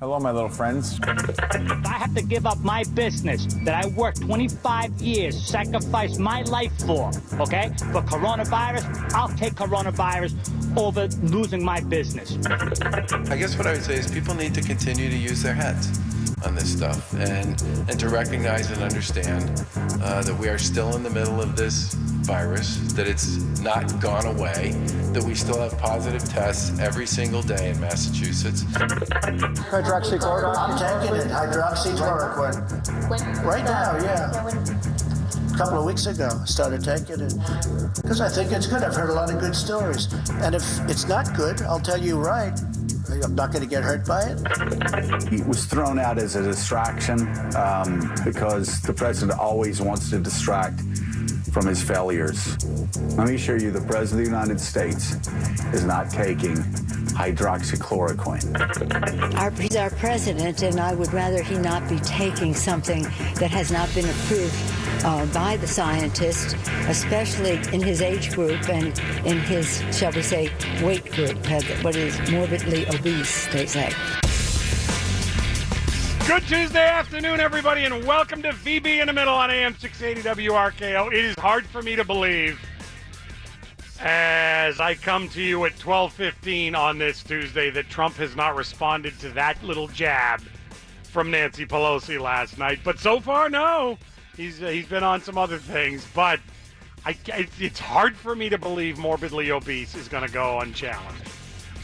Hello, my little friends. If I have to give up my business that I worked 25 years, sacrificed my life for, okay, for coronavirus, I'll take coronavirus over losing my business. I guess what I would say is people need to continue to use their heads on this stuff and and to recognize and understand uh, that we are still in the middle of this virus, that it's not gone away, that we still have positive tests every single day in Massachusetts. Hydroxychloroquine. I'm taking it, hydroxychloroquine. Right now, yeah. A couple of weeks ago, I started taking it because I think it's good. I've heard a lot of good stories. And if it's not good, I'll tell you right. I'm not going to get hurt by it. It was thrown out as a distraction um, because the president always wants to distract from his failures. Let me assure you, the president of the United States is not taking hydroxychloroquine. Our, he's our president, and I would rather he not be taking something that has not been approved uh, by the scientists, especially in his age group and in his, shall we say, weight group, what is morbidly obese, they say. Good Tuesday afternoon, everybody, and welcome to VB in the Middle on AM 680 WRKO. It is hard for me to believe as I come to you at 12:15 on this Tuesday that Trump has not responded to that little jab from Nancy Pelosi last night. But so far, no. He's uh, he's been on some other things, but I, it's hard for me to believe morbidly obese is going to go unchallenged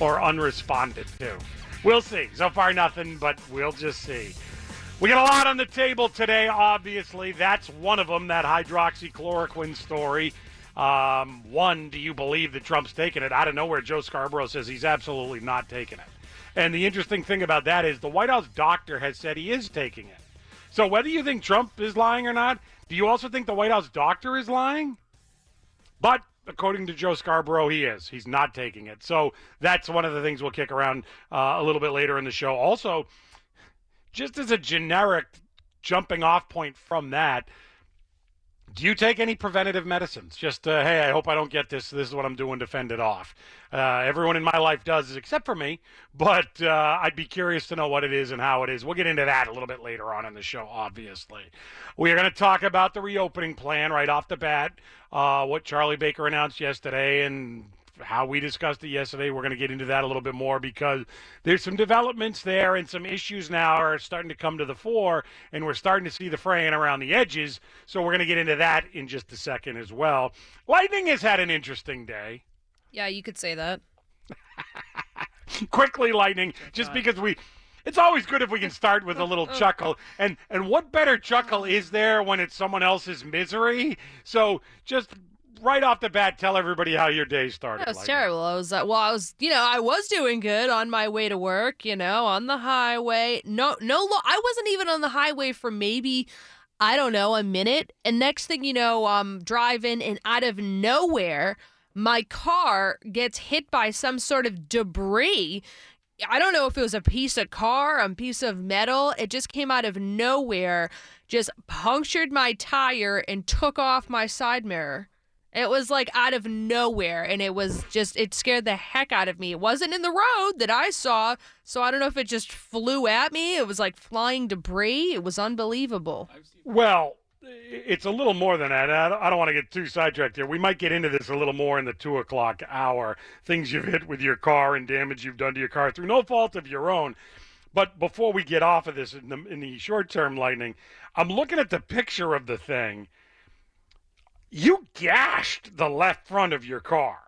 or unresponded to. We'll see. So far, nothing, but we'll just see. We got a lot on the table today, obviously. That's one of them, that hydroxychloroquine story. Um, one, do you believe that Trump's taking it? Out of nowhere, Joe Scarborough says he's absolutely not taking it. And the interesting thing about that is the White House doctor has said he is taking it. So whether you think Trump is lying or not, do you also think the White House doctor is lying? But according to Joe Scarborough, he is. He's not taking it. So that's one of the things we'll kick around uh, a little bit later in the show. Also, just as a generic jumping off point from that, do you take any preventative medicines? Just, uh, hey, I hope I don't get this. This is what I'm doing to fend it off. Uh, everyone in my life does, except for me. But uh, I'd be curious to know what it is and how it is. We'll get into that a little bit later on in the show, obviously. We are going to talk about the reopening plan right off the bat, uh, what Charlie Baker announced yesterday, and how we discussed it yesterday. We're going to get into that a little bit more because there's some developments there and some issues now are starting to come to the fore, and we're starting to see the fraying around the edges. So we're going to get into that in just a second as well. Lightning has had an interesting day. Yeah, you could say that. Quickly, Lightning, just because we. It's always good if we can start with a little chuckle. And and what better chuckle is there when it's someone else's misery? So just right off the bat, tell everybody how your day started. That was Lightning. terrible. I was uh, well, I was you know I was doing good on my way to work. You know, on the highway. No, no, lo- I wasn't even on the highway for maybe. I don't know, a minute. And next thing you know, I'm driving and out of nowhere, my car gets hit by some sort of debris. I don't know if it was a piece of car, a piece of metal. It just came out of nowhere, just punctured my tire and took off my side mirror. It was like out of nowhere, and it was just, it scared the heck out of me. It wasn't in the road that I saw, so I don't know if it just flew at me. It was like flying debris. It was unbelievable. Well, it's a little more than that. I don't, want to get too sidetracked here. We might get into this a little more in the two o'clock hour. Things you've hit with your car and damage you've done to your car through no fault of your own. But before we get off of this in the, in the short term lightning, I'm looking at the picture of the thing. You gashed the left front of your car.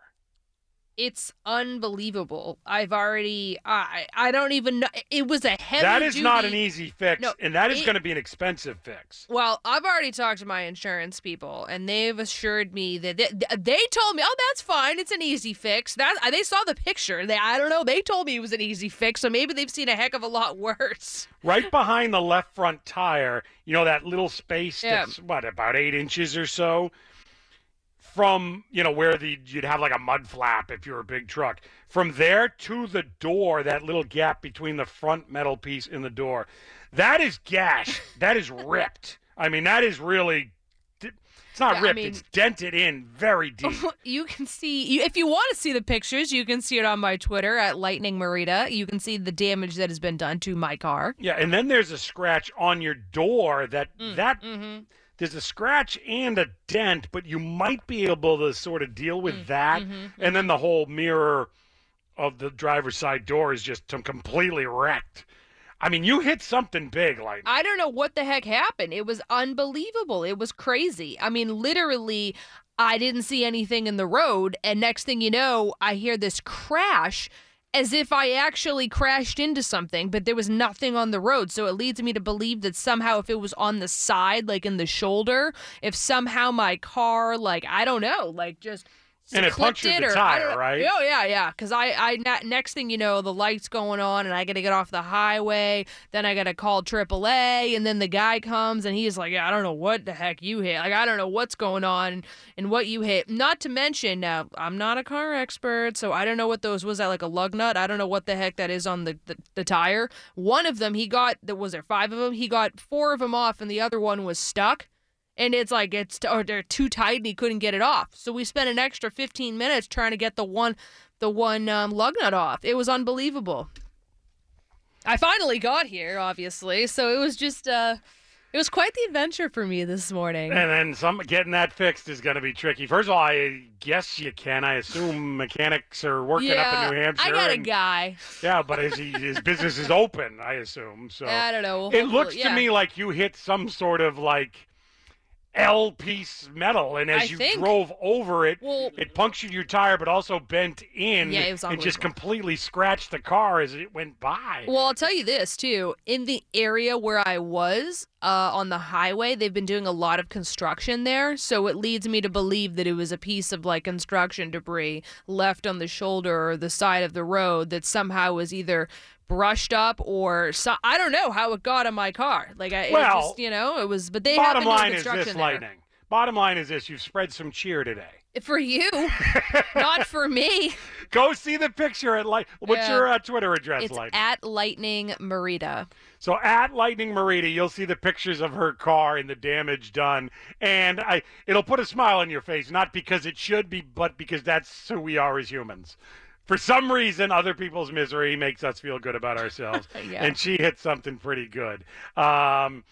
It's unbelievable. I've already I I don't even know it was a heavy That is not an easy fix, No, and that is it- going to be an expensive fix. Well, I've already talked to my insurance people, and they've assured me that they, they told me, "Oh, that's fine. It's an easy fix." That they saw the picture. They, I don't know. They told me it was an easy fix, so maybe they've seen a heck of a lot worse. Right behind the left front tire, you know that little space Yeah. that's what about eight inches or so from you know where the you'd have like a mud flap if you're a big truck. From there to the door, that little gap between the front metal piece and the door, that is gash. that is ripped. I mean, that is really. It's not Yeah, I ripped. mean- it's dented in very deep. You can see if you want to see the pictures, you can see it on my Twitter at Lightning Marita. You can see the damage that has been done to my car. Yeah, and then there's a scratch on your door that Mm, that mm-hmm. There's a scratch and a dent, but you might be able to sort of deal with that. mm-hmm, And then the whole mirror of the driver's side door is just completely wrecked. I mean, you hit something big, like I don't know what the heck happened. It was unbelievable. It was crazy. I mean, literally, I didn't see anything in the road, and next thing you know, I hear this crash as if I actually crashed into something, but there was nothing on the road. So it leads me to believe that somehow if it was on the side, like in the shoulder, if somehow my car, like, I don't know, like just. And it punctured it the or- I tire, right? Oh yeah, yeah. Because I, I next thing you know, the lights going on, and I got to get off the highway. Then I got to call AAA, and then the guy comes, and he's like, "Yeah, I don't know what the heck you hit. Like, I don't know what's going on and what you hit. Not to mention, now I'm not a car expert, so I don't know what those was. That like a lug nut? I don't know what the heck that is on the the, the tire. One of them, he got. There was there five of them. He got four of them off, and the other one was stuck and it's like it's or they're too tight and he couldn't get it off. So we spent an extra 15 minutes trying to get the one the one um, lug nut off. It was unbelievable. I finally got here, obviously, so it was just uh it was quite the adventure for me this morning. And then some getting that fixed is going to be tricky. First of all, I guess you can. I assume mechanics are working yeah, up in New Hampshire. I got a guy. Yeah, but his, his business is open, I assume. So I don't know. It Hopefully- looks to yeah. me like you hit some sort of like L piece metal, and as I you think. drove over it, Well- it punctured your tire, but also bent in Yeah, and just completely scratched the car as it went by. Well, I'll tell you this too. In the area where I was uh, on the highway, they've been doing a lot of construction there. So it leads me to believe that it was a piece of like construction debris left on the shoulder or the side of the road that somehow was either brushed up or so, I don't know how it got on my car. Like I, it Well, just you know it was. But they Bottom line is this, there. Lightning. Bottom line is this: you've spread some cheer today. For you, not for me. Go see the picture at light. What's Yeah. your uh, Twitter address, It's Lightning? at Lightning Marita. So at Lightning Marita, you'll see the pictures of her car and the damage done, and I it'll put a smile on your face, not because it should be, but because that's who we are as humans. For some reason, other people's misery makes us feel good about ourselves, Yeah. and she hit something pretty good. Um,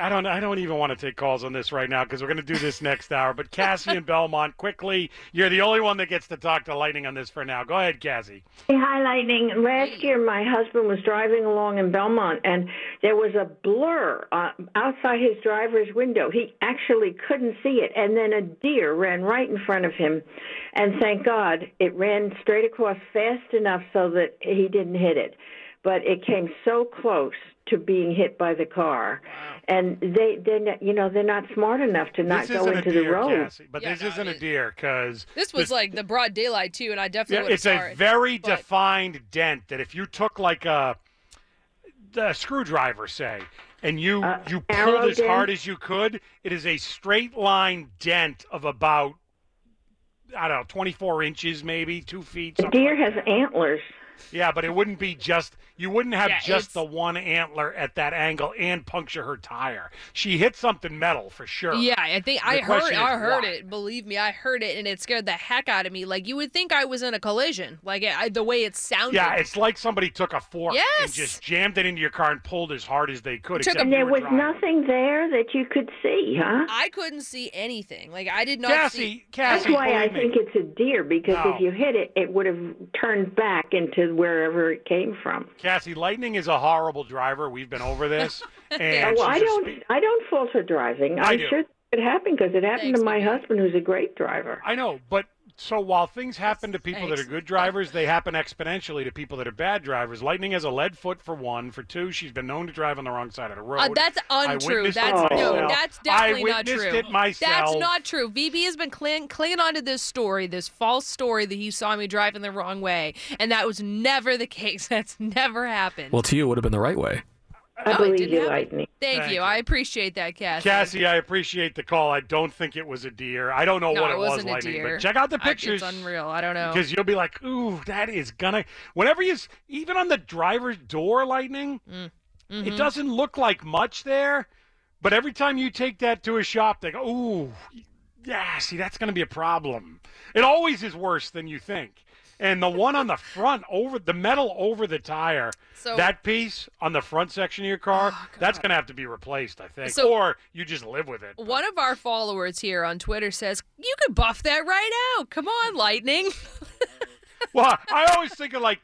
I don't. I don't even want to take calls on this right now because we're going to do this next hour. But Cassie and Belmont, quickly, you're the only one that gets to talk to Lightning on this for now. Go ahead, Cassie. Hey, hi, Lightning. Last year, my husband was driving along in Belmont, and there was a blur uh, outside his driver's window. He actually couldn't see it, and then a deer ran right in front of him. And thank God, it ran straight across fast enough so that he didn't hit it. But it came so close to being hit by the car, and they, they, you know, they're not smart enough to not go into a deer, the road. Cassie, but this isn't a deer because This was like the broad daylight too, and I definitely would it's a it. very but- defined dent that if you took like a, a screwdriver, say, and you uh, you pulled as hard as you could, it is a straight line dent of about I don't know, 24 inches, maybe two feet. The deer like has antlers. Yeah, but it wouldn't be just you wouldn't have Yeah, just it's- the one antler at that angle and puncture her tire. She hit something metal for sure. Yeah, I think The I heard is I heard why. it. Believe me, I heard it, and it scared the heck out of me. Like you would think I was in a collision, like I, the way it sounded. Yeah, it's like somebody took a fork and just jammed it into your car and pulled as hard as they could. Took And there was driving. nothing there that you could see, huh? I couldn't see anything. Like I did not Cassie, see. Cassie, That's why I me. think it's a deer because No. if you hit it, it would have turned back into wherever it came from. Cassie, Lightning is a horrible driver. We've been over this. Oh, And well, I don't. spe- I don't fault her driving. I I'm do. sure it happened because it happened Thanks, to my Miguel. husband, who's a great driver. I know, but so while things happen to people that are good drivers, they happen exponentially to people that are bad drivers. Lightning has a lead foot for one. For two, she's been known to drive on the wrong side of the road. Uh, that's untrue. That's it no, myself. that's definitely I not witnessed true. it myself. That's not true. VB has been cling, clinging onto this story, this false story that he saw me driving the wrong way, and that was never the case. That's never happened. Well, to you, it would have been the right way. I No, it believe you, happen. Lightning. Thank, Thank you. you. I appreciate that, Cassie. Cassie, I appreciate the call. I don't think it was a deer. I don't know no, what it it was, wasn't a Lightning, deer. but check out the I- pictures. it's unreal. I don't know. Because you'll be like, ooh, that is gonna. Whenever you, even on the driver's door, lightning, Mm. it Mhm. doesn't look like much there. But every time you take that to a shop, they go, ooh, yeah, see, that's gonna be a problem. It always is worse than you think. And the one on the front, over the metal over the tire, So- Oh, that piece on the front section of your car, oh, that's gonna have to be replaced, I think, So- or you just live with it. One of our followers here on Twitter says, You could buff that right out. Come on, Lightning. Well, I always think of like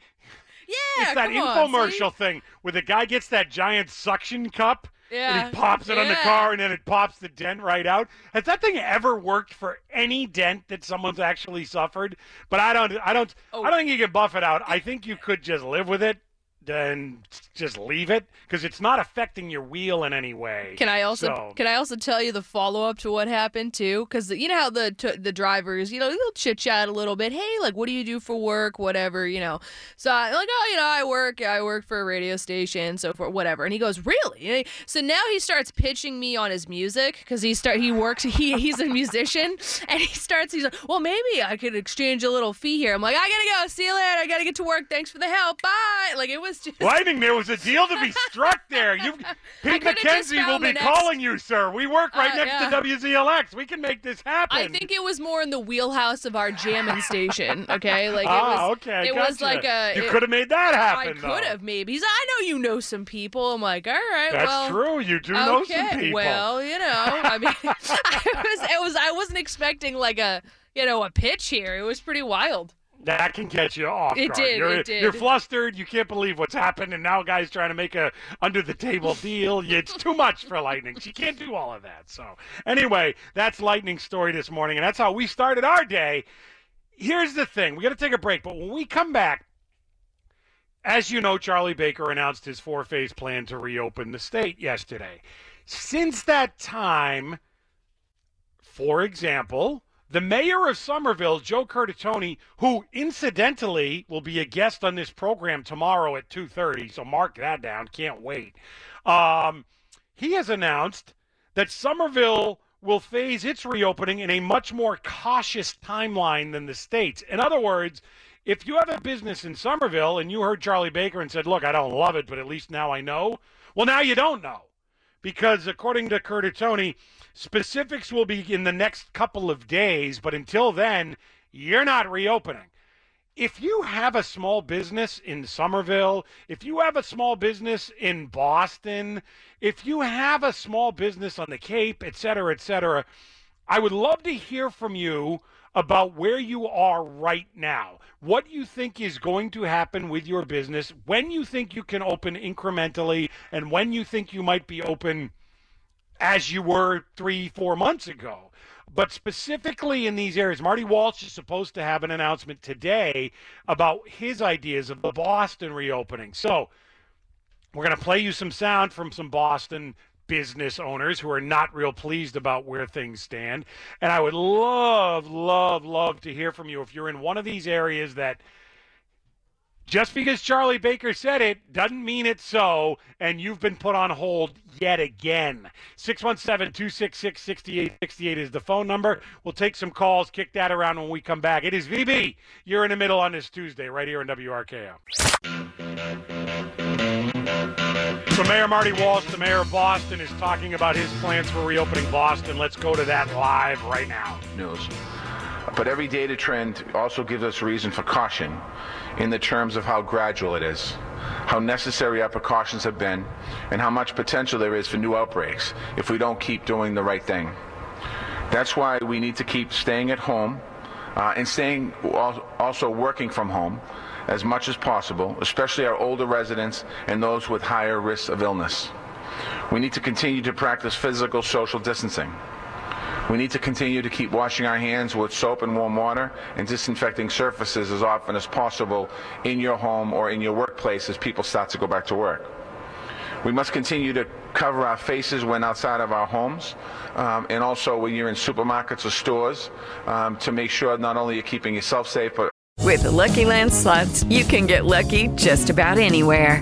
yeah, it's that come on, infomercial thing where the guy gets that giant suction cup Yeah. and he pops it on the car and then it pops the dent right out. Has that thing ever worked for any dent that someone's actually suffered? But I don't I don't Oh. I don't think you can buff it out. I think you could just live with it then just leave it because it's not affecting your wheel in any way. Can I also So- can I also tell you the follow up to what happened too? Because you know how the t- the drivers, you know, they'll chit chat a little bit. Hey, like, what do you do for work? Whatever, you know. So I'm like, oh, you know, I work, I work for a radio station, so for whatever. And he goes, really? So now he starts pitching me on his music because he start he works he he's a musician and he starts he's like, well, maybe I could exchange a little fee here. I'm like, I gotta go. See you later. I gotta get to work. Thanks for the help. Bye. Like it was just. Lightning, there was a deal to be struck there. You, Pete McKenzie will be next- calling you, sir. We work right Uh, next yeah. to WZLX. We can make this happen. I think it was more in the wheelhouse of our jamming station. Okay, like it Ah, was. okay, It was like a. You could have made that happen. I could have maybe. He's, I know you know some people. I'm like, all right, That's well. true. You do know some people. Well, you know, I mean, I was, it was. I wasn't expecting like a, you know, a pitch here. It was pretty wild. That can catch you off It guard. did, You're, it did. you're flustered. You can't believe what's happened, and now guy's trying to make a under the table deal. It's too much for Lightning. She can't do all of that. So anyway, that's Lightning's story this morning, and that's how we started our day. Here's the thing: we got to take a break, but when we come back, as you know, Charlie Baker announced his four-phase plan to reopen the state yesterday. Since that time, for example, the mayor of Somerville, Joe Curtatone, who incidentally will be a guest on this program tomorrow at 2:30, so mark that down. Can't wait. Um, he has announced that Somerville will phase its reopening in a much more cautious timeline than the states. In other words, if you have a business in Somerville and you heard Charlie Baker and said, "Look, I don't love it, but at least now I know," well, now you don't know because according to Curtatone, specifics will be in the next couple of days, but until then, you're not reopening. If you have a small business in Somerville, if you have a small business in Boston, if you have a small business on the Cape, et cetera, et cetera, I would love to hear from you about where you are right now. What you think is going to happen with your business, when you think you can open incrementally, and when you think you might be open as you were three, four months ago. But specifically in these areas, Marty Walsh is supposed to have an announcement today about his ideas of the Boston reopening. So we're going to play you some sound from some Boston business owners who are not real pleased about where things stand. And I would love, love, love to hear from you if you're in one of these areas that just because Charlie Baker said it doesn't mean it's so, and you've been put on hold yet again. 617 266 6868 is the phone number. We'll take some calls, kick that around when we come back. It is VB. You're in the middle on this Tuesday, right here on WRKO. So, Mayor Marty Walsh, the mayor of Boston, is talking about his plans for reopening Boston. Let's go to that live right now. news. But every data trend also gives us reason for caution in the terms of how gradual it is, how necessary our precautions have been, and how much potential there is for new outbreaks if we don't keep doing the right thing. That's why we need to keep staying at home uh, and staying also working from home as much as possible, especially our older residents and those with higher risks of illness. We need to continue to practice physical social distancing. We need to continue to keep washing our hands with soap and warm water and disinfecting surfaces as often as possible in your home or in your workplace as people start to go back to work. We must continue to cover our faces when outside of our homes um, and also when you're in supermarkets or stores um, to make sure not only you're keeping yourself safe, but With the Lucky Land slots, you can get lucky just about anywhere.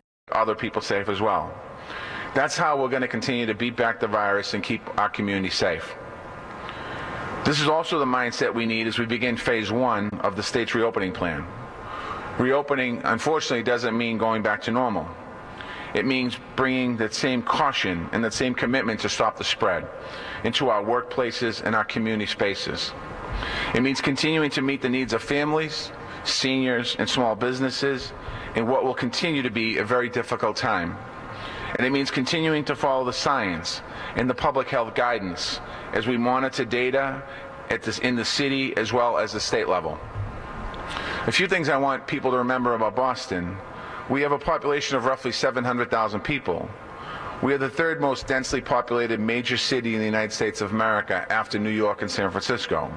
Other people safe as well. That's how we're going to continue to beat back the virus and keep our community safe. This is also the mindset we need as we begin phase one of the state's reopening plan. Reopening, unfortunately, doesn't mean going back to normal. It means bringing that same caution and that same commitment to stop the spread into our workplaces and our community spaces. It means continuing to meet the needs of families, seniors, and small businesses in what will continue to be a very difficult time. And it means continuing to follow the science and the public health guidance as we monitor data at this, in the city as well as the state level. A few things I want people to remember about Boston. We have a population of roughly 700,000 people. We are the third most densely populated major city in the United States of America after New York and San Francisco.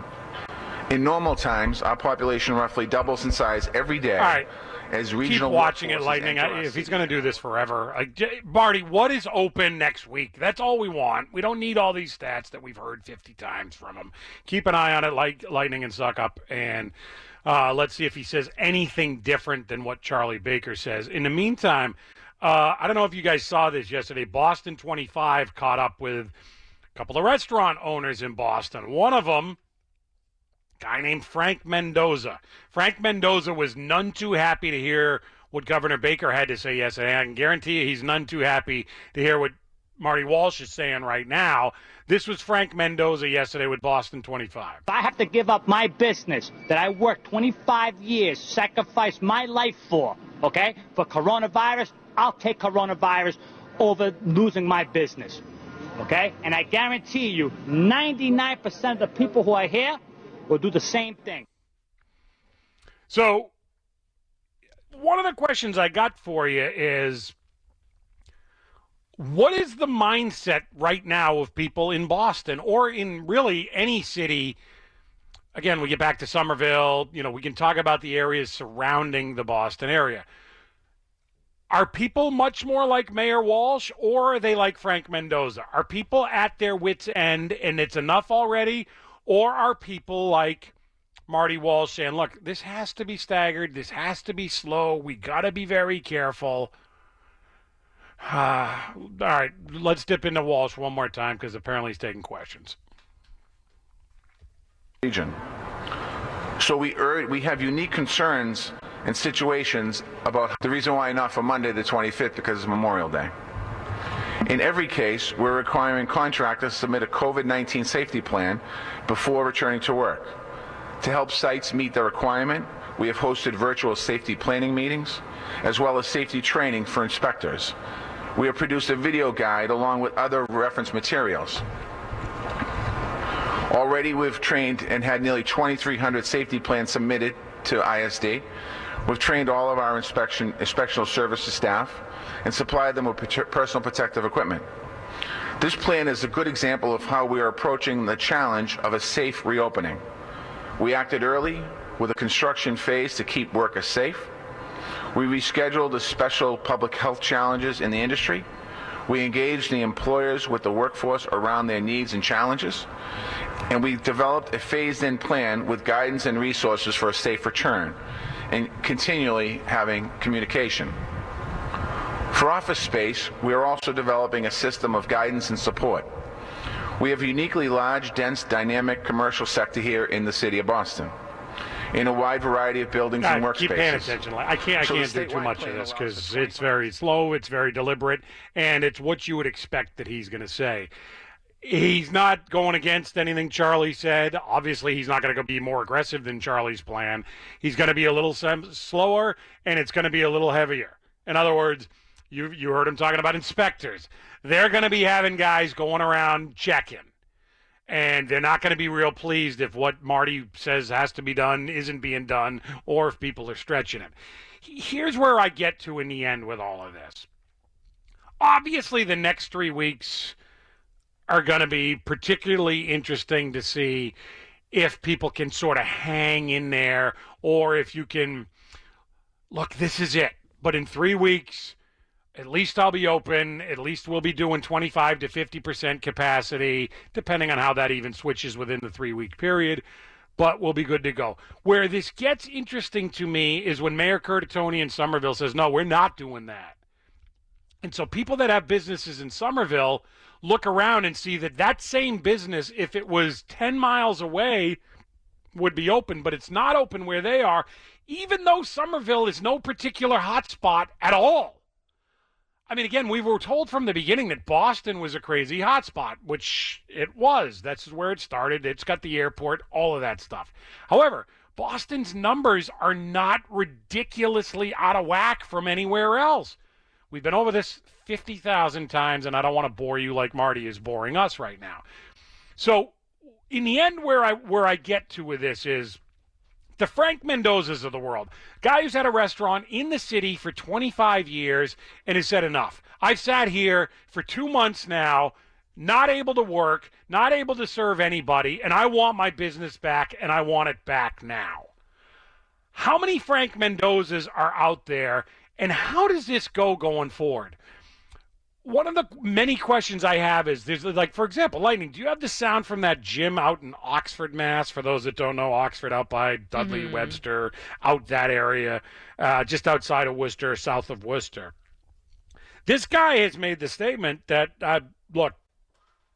In normal times, our population roughly doubles in size every day All right. As Keep watching it, Lightning. I- If he's going to do this forever, I, Marty, what is open next week? That's all we want. We don't need all these stats that we've heard 50 times from him. Keep an eye on it, like Lightning and Suck Up, and uh, let's see if he says anything different than what Charlie Baker says. In the meantime, uh, I don't know if you guys saw this yesterday. Boston 25 caught up with a couple of restaurant owners in Boston. One of them guy named Frank Mendoza. Frank Mendoza was none too happy to hear what Governor Baker had to say yesterday. I can guarantee you he's none too happy to hear what Marty Walsh is saying right now. This was Frank Mendoza yesterday with Boston 25. If I have to give up my business that I worked 25 years, sacrificed my life for, okay, for coronavirus, I'll take coronavirus over losing my business, okay? And I guarantee you, 99% of the people who are here will do the same thing. So, one of the questions I got for you is what is the mindset right now of people in Boston or in really any city? Again, we get back to Somerville, you know, we can talk about the areas surrounding the Boston area. Are people much more like Mayor Walsh or are they like Frank Mendoza? Are people at their wits' end and it's enough already? Or are people like Marty Walsh saying, look, this has to be staggered. This has to be slow. We got to be very careful. Uh, all right, let's dip into Walsh one more time because apparently he's taking questions. region. So we we have unique concerns and situations about the reason why not for Monday the 25th because it's Memorial Day. In every case, we're requiring contractors to submit a COVID-19 safety plan before returning to work. To help sites meet the requirement, we have hosted virtual safety planning meetings as well as safety training for inspectors. We have produced a video guide along with other reference materials. Already, we've trained and had nearly 2,300 safety plans submitted to ISD. We've trained all of our inspection, inspectional services staff and supplied them with personal protective equipment. This plan is a good example of how we are approaching the challenge of a safe reopening. We acted early with a construction phase to keep workers safe. We rescheduled the special public health challenges in the industry. We engaged the employers with the workforce around their needs and challenges. And we developed a phased-in plan with guidance and resources for a safe return and continually having communication. For office space, we are also developing a system of guidance and support. We have a uniquely large, dense, dynamic commercial sector here in the city of Boston in a wide variety of buildings and workspaces. keep paying attention. I can't. I So can't do too much of this because it's very slow. It's very deliberate, and it's what you would expect that he's going to say. He's not going against anything Charlie said. Obviously, he's not going to be more aggressive than Charlie's plan. He's going to be a little sem- slower, and it's going to be a little heavier. In other words, you you heard him talking about inspectors. They're going to be having guys going around checking and they're not going to be real pleased if what Marty says has to be done isn't being done or if people are stretching it. Here's where I get to in the end with all of this. Obviously, the next three weeks are going to be particularly interesting to see if people can sort of hang in there or if you can look, this is it. But in three weeks, at least I'll be open. At least we'll be doing 25 to 50% capacity, depending on how that even switches within the three week period. But we'll be good to go. Where this gets interesting to me is when Mayor Curtatone in Somerville says, no, we're not doing that. And so people that have businesses in Somerville look around and see that that same business, if it was 10 miles away, would be open, but it's not open where they are, even though Somerville is no particular hotspot at all. I mean, again, we were told from the beginning that Boston was a crazy hotspot, which it was. That's where it started. It's got the airport, all of that stuff. However, Boston's numbers are not ridiculously out of whack from anywhere else. We've been over this 50,000 times, and I don't want to bore you like Marty is boring us right now. So, in the end, where I where I get to with this is the Frank Mendozas of the world, guy who's had a restaurant in the city for 25 years and has said enough. I've sat here for two months now, not able to work, not able to serve anybody, and I want my business back, and I want it back now. How many Frank Mendozas are out there, and how does this go going forward? One of the many questions I have is there's like, for example, Lightning, do you have the sound from that gym out in Oxford, Mass? For those that don't know, Oxford out by Dudley Mhm. Webster, out that area, uh, just outside of Worcester, south of Worcester. This guy has made the statement that, uh, look,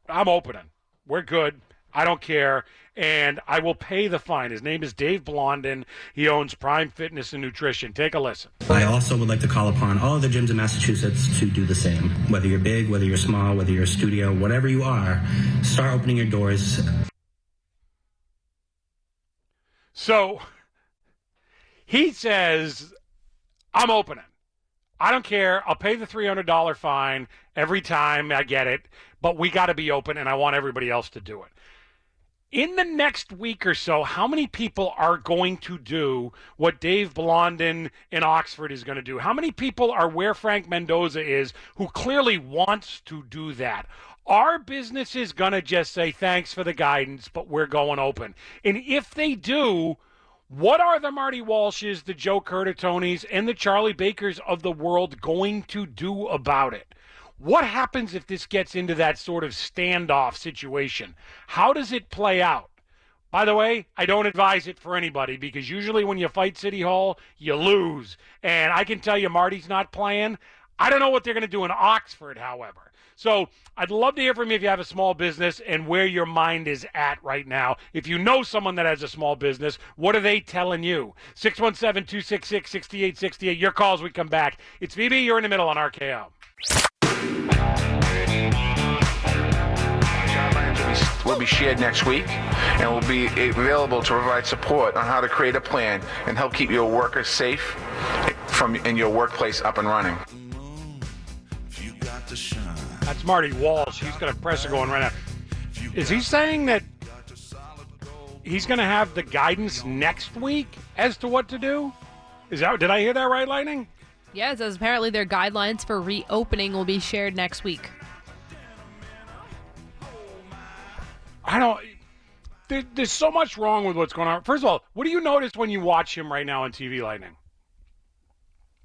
I'm opening. We're good. I don't care. And I will pay the fine. His name is Dave Blondin. He owns Prime Fitness and Nutrition. Take a listen. I also would like to call upon all of the gyms in Massachusetts to do the same. Whether you're big, whether you're small, whether you're a studio, whatever you are, start opening your doors. So he says, I'm opening. I don't care. I'll pay the $300 fine every time I get it, but we got to be open, and I want everybody else to do it. In the next week or so, how many people are going to do what Dave Blondin in Oxford is going to do? How many people are where Frank Mendoza is who clearly wants to do that? Are businesses going to just say, thanks for the guidance, but we're going open? And if they do, what are the Marty Walshes, the Joe Curtatones, and the Charlie Bakers of the world going to do about it? What happens if this gets into that sort of standoff situation? How does it play out? By the way, I don't advise it for anybody because usually when you fight City Hall, you lose. And I can tell you, Marty's not playing. I don't know what they're going to do in Oxford, however. So I'd love to hear from you if you have a small business and where your mind is at right now. If you know someone that has a small business, what are they telling you? 617 266 6868. Your calls, we come back. It's VB, you're in the middle on RKO. Guidelines will be, will be shared next week and will be available to provide support on how to create a plan and help keep your workers safe from in your workplace up and running. That's Marty Walsh. He's got a presser going right now. Is he saying that he's going to have the guidance next week as to what to do. Is that did I hear that right, Lightning? Yeah, it says apparently their guidelines for reopening will be shared next week. I don't. There, there's so much wrong with what's going on. First of all, what do you notice when you watch him right now on TV, Lightning?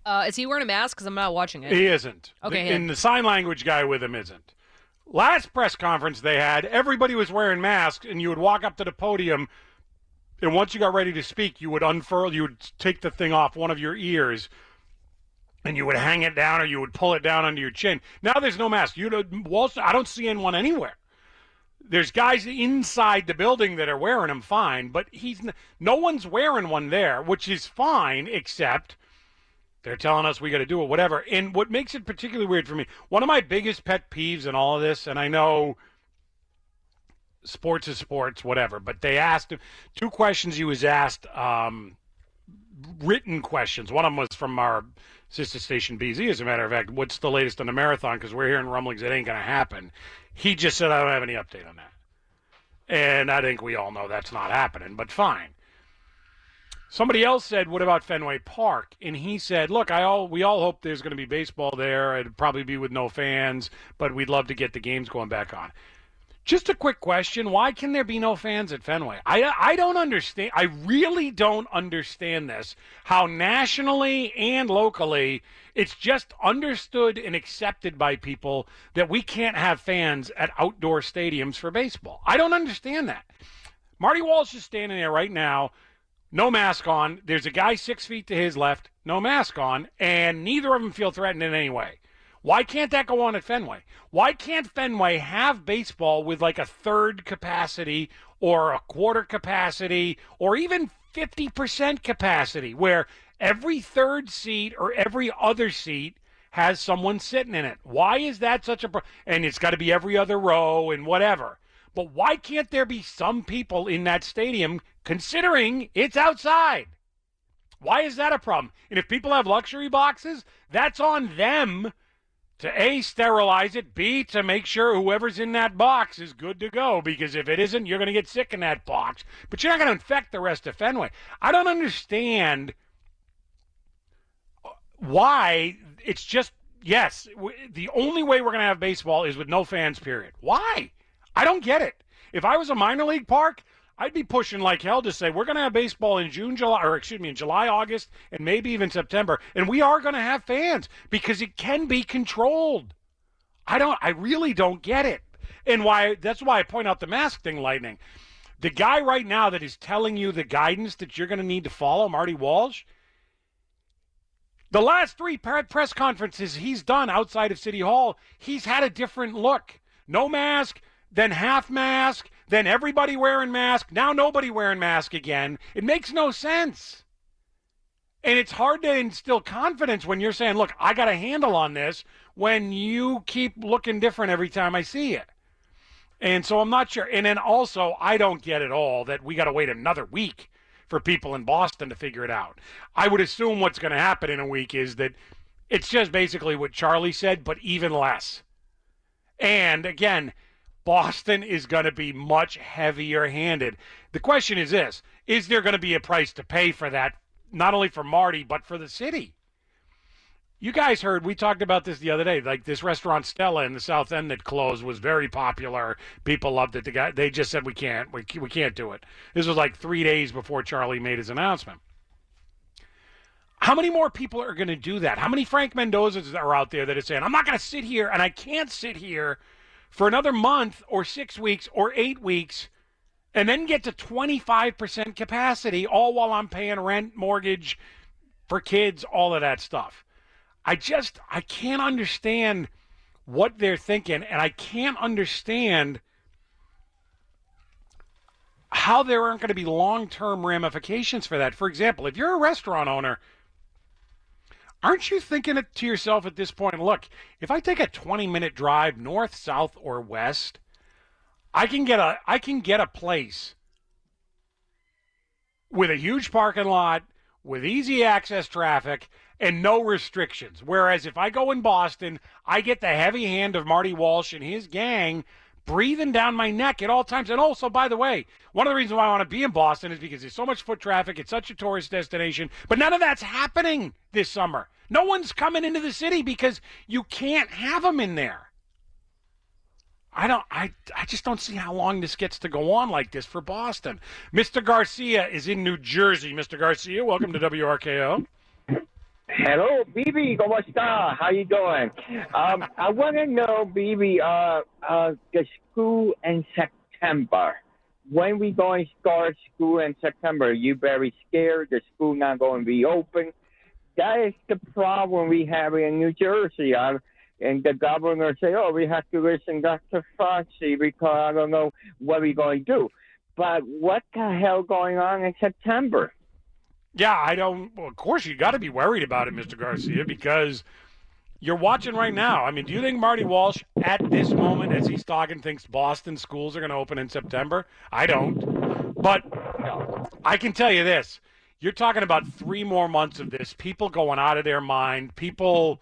Uh, is he wearing a mask? Because I'm not watching it. He isn't. Okay, The- and the sign language guy with him isn't. Last press conference they had, everybody was wearing masks, and you would walk up to the podium, and once you got ready to speak, you would unfurl, you would take the thing off one of your ears, and you would hang it down, or you would pull it down under your chin. Now there's no mask. You don't, Wall Street, I don't see anyone anywhere. There's guys inside the building that are wearing them fine, but he's no one's wearing one there, which is fine, except they're telling us we got to do it, whatever. And what makes it particularly weird for me, one of my biggest pet peeves in all of this, and I know sports is sports, whatever, but they asked him two questions he was asked, um, written questions. One of them was from our sister station BZ, as a matter of fact. What's the latest on the marathon? Because we're hearing rumblings it ain't going to happen. He just said, I don't have any update on that. And I think we all know that's not happening, but fine. Somebody else said, "What about Fenway Park?" And he said, "Look, I all we all hope there's going to be baseball there. It'd probably be with no fans, but we'd love to get the games going back on." Just a quick question: Why can there be no fans at Fenway? I I don't understand. I really don't understand this. How nationally and locally, it's just understood and accepted by people that we can't have fans at outdoor stadiums for baseball. I don't understand that. Marty Walsh is standing there right now no mask on. There's a guy six feet to his left, no mask on, and neither of them feel threatened in any way. Why can't that go on at Fenway? Why can't Fenway have baseball with like a third capacity or a quarter capacity or even 50% capacity where every third seat or every other seat has someone sitting in it? Why is that such a pro- and it's got to be every other row and whatever. But why can't there be some people in that stadium considering it's outside? Why is that a problem? And if people have luxury boxes, that's on them to A, sterilize it, B, to make sure whoever's in that box is good to go. Because if it isn't, you're going to get sick in that box. But you're not going to infect the rest of Fenway. I don't understand why it's just, yes, the only way we're going to have baseball is with no fans, period. Why? I don't get it. If I was a minor league park, I'd be pushing like hell to say we're going to have baseball in June, July, or excuse me, in July, August, and maybe even September, and we are going to have fans because it can be controlled. I don't. I really don't get it, and why? That's why I point out the mask thing, Lightning. The guy right now that is telling you the guidance that you're going to need to follow, Marty Walsh. The last three press conferences he's done outside of City Hall, he's had a different look. No mask, then half mask, then everybody wearing mask, now nobody wearing mask again. It makes no sense. And it's hard to instill confidence when you're saying, look, I got a handle on this when you keep looking different every time I see you. And so I'm not sure. And then also, I don't get it all that we got to wait another week for people in Boston to figure it out. I would assume what's going to happen in a week is that it's just basically what Charlie said, but even less. And again, Boston is going to be much heavier handed. The question is this Is there going to be a price to pay for that, not only for Marty, but for the city? You guys heard, we talked about this the other day. Like this restaurant Stella in the South End that closed was very popular. People loved it. The guy, they just said, we can't, we, we can't do it. This was like three days before Charlie made his announcement. How many more people are going to do that? How many Frank Mendozas are out there that are saying, I'm not going to sit here and I can't sit here for another month or six weeks or eight weeks and then get to 25% capacity, all while I'm paying rent, mortgage for kids, all of that stuff. I just, I can't understand what they're thinking, and I can't understand how there aren't going to be long term ramifications for that. For example, if you're a restaurant owner, aren't you thinking it to yourself at this point? Look, if I take a 20 minute drive north, south, or west, I can get a I can get a place with a huge parking lot, with easy access traffic, and no restrictions. Whereas if I go in Boston, I get the heavy hand of Marty Walsh and his gang breathing down my neck at all times. And also, by the way, one of the reasons why I want to be in Boston is because there's so much foot traffic. It's such a tourist destination. But none of that's happening this summer. No one's coming into the city because you can't have them in there. I don't I I just don't see how long this gets to go on like this for Boston. Mr. Garcia is in New Jersey. Mr. Garcia, welcome to WRKO. Hello, Bibi. ¿Cómo está? How you doing? Um, I want to know, Bibi, uh, uh, the school in September. When we going to start school in September? You very scared the school not going to be open? That is the problem we have in New Jersey. I, and the governor say, "Oh, we have to listen to Dr. Fauci because I don't know what we're going to do." But what the hell going on in September? Yeah, I don't. Well, of course, you got to be worried about it, Mr. Garcia, because you're watching right now. I mean, do you think Marty Walsh, at this moment, as he's talking, thinks Boston schools are going to open in September? I don't. But I can tell you this: you're talking about three more months of this. People going out of their mind. People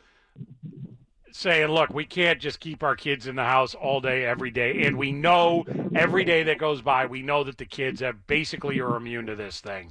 saying, look, we can't just keep our kids in the house all day, every day. And we know every day that goes by, we know that the kids have basically are immune to this thing.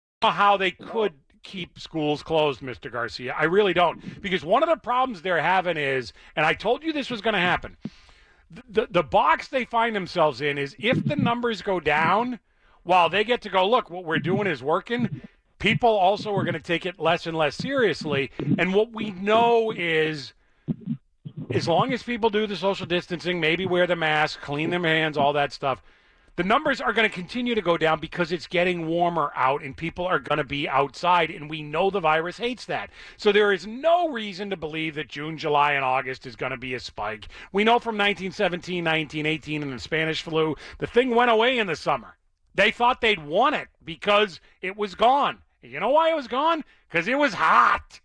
Uh, how they could keep schools closed, Mr. Garcia. I really don't. Because one of the problems they're having is, and I told you this was going to happen, the, the box they find themselves in is if the numbers go down, while they get to go, look, what we're doing is working, people also are going to take it less and less seriously. And what we know is as long as people do the social distancing, maybe wear the mask, clean their hands, all that stuff, the numbers are going to continue to go down because it's getting warmer out and people are going to be outside. And we know the virus hates that. So there is no reason to believe that June, July, and August is going to be a spike. We know from 1917, 1918, and the Spanish flu, the thing went away in the summer. They thought they'd won it because it was gone. You know why it was gone? Because it was hot.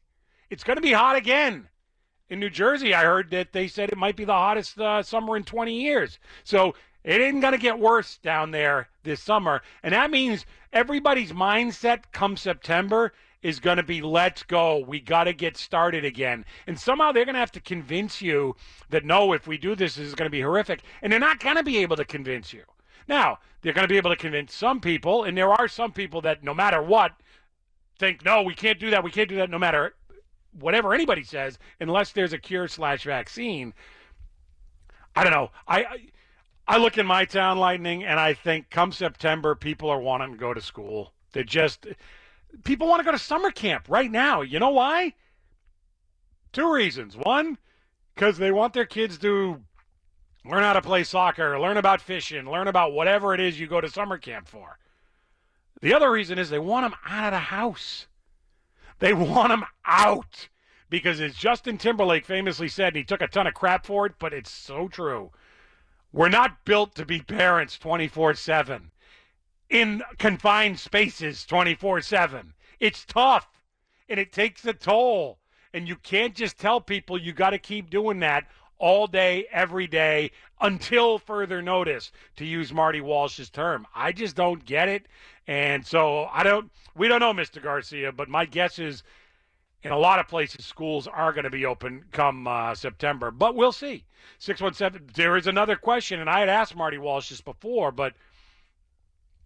It's going to be hot again. In New Jersey, I heard that they said it might be the hottest uh, summer in 20 years. So it ain't going to get worse down there this summer. And that means everybody's mindset come September is going to be let's go. We got to get started again. And somehow they're going to have to convince you that no, if we do this, this is going to be horrific. And they're not going to be able to convince you. Now, they're going to be able to convince some people, and there are some people that no matter what think, no, we can't do that. We can't do that no matter whatever anybody says, unless there's a cure slash vaccine. I don't know. I, I I look in my town, Lightning, and I think come September, people are wanting to go to school. They just, people want to go to summer camp right now. You know why? Two reasons. One, because they want their kids to learn how to play soccer, learn about fishing, learn about whatever it is you go to summer camp for. The other reason is they want them out of the house. They want them out. Because as Justin Timberlake famously said, and he took a ton of crap for it, but it's so true. We're not built to be parents 24 7 in confined spaces 24 7. It's tough and it takes a toll. And you can't just tell people you got to keep doing that all day, every day, until further notice, to use Marty Walsh's term. I just don't get it. And so I don't, we don't know, Mr. Garcia, but my guess is in a lot of places, schools are going to be open come uh, September, but we'll see. 617, there is another question, and I had asked Marty Walsh this before, but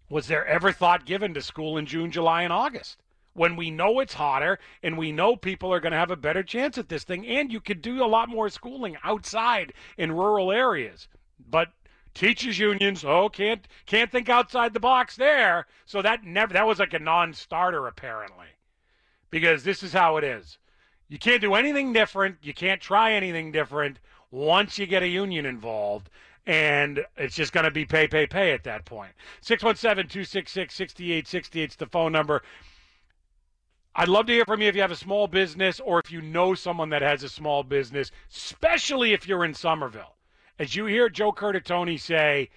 was there ever thought given to school in June, July, and August? When we know it's hotter and we know people are going to have a better chance at this thing, and you could do a lot more schooling outside in rural areas. But teachers unions, oh, can't can't think outside the box there. So that never that was like a non-starter apparently because this is how it is. You can't do anything different. You can't try anything different once you get a union involved. And it's just going to be pay, pay, pay at that point. 617 266 6868 is the phone number. I'd love to hear from you if you have a small business or if you know someone that has a small business, especially if you're in Somerville. As you hear Joe Curtatone say,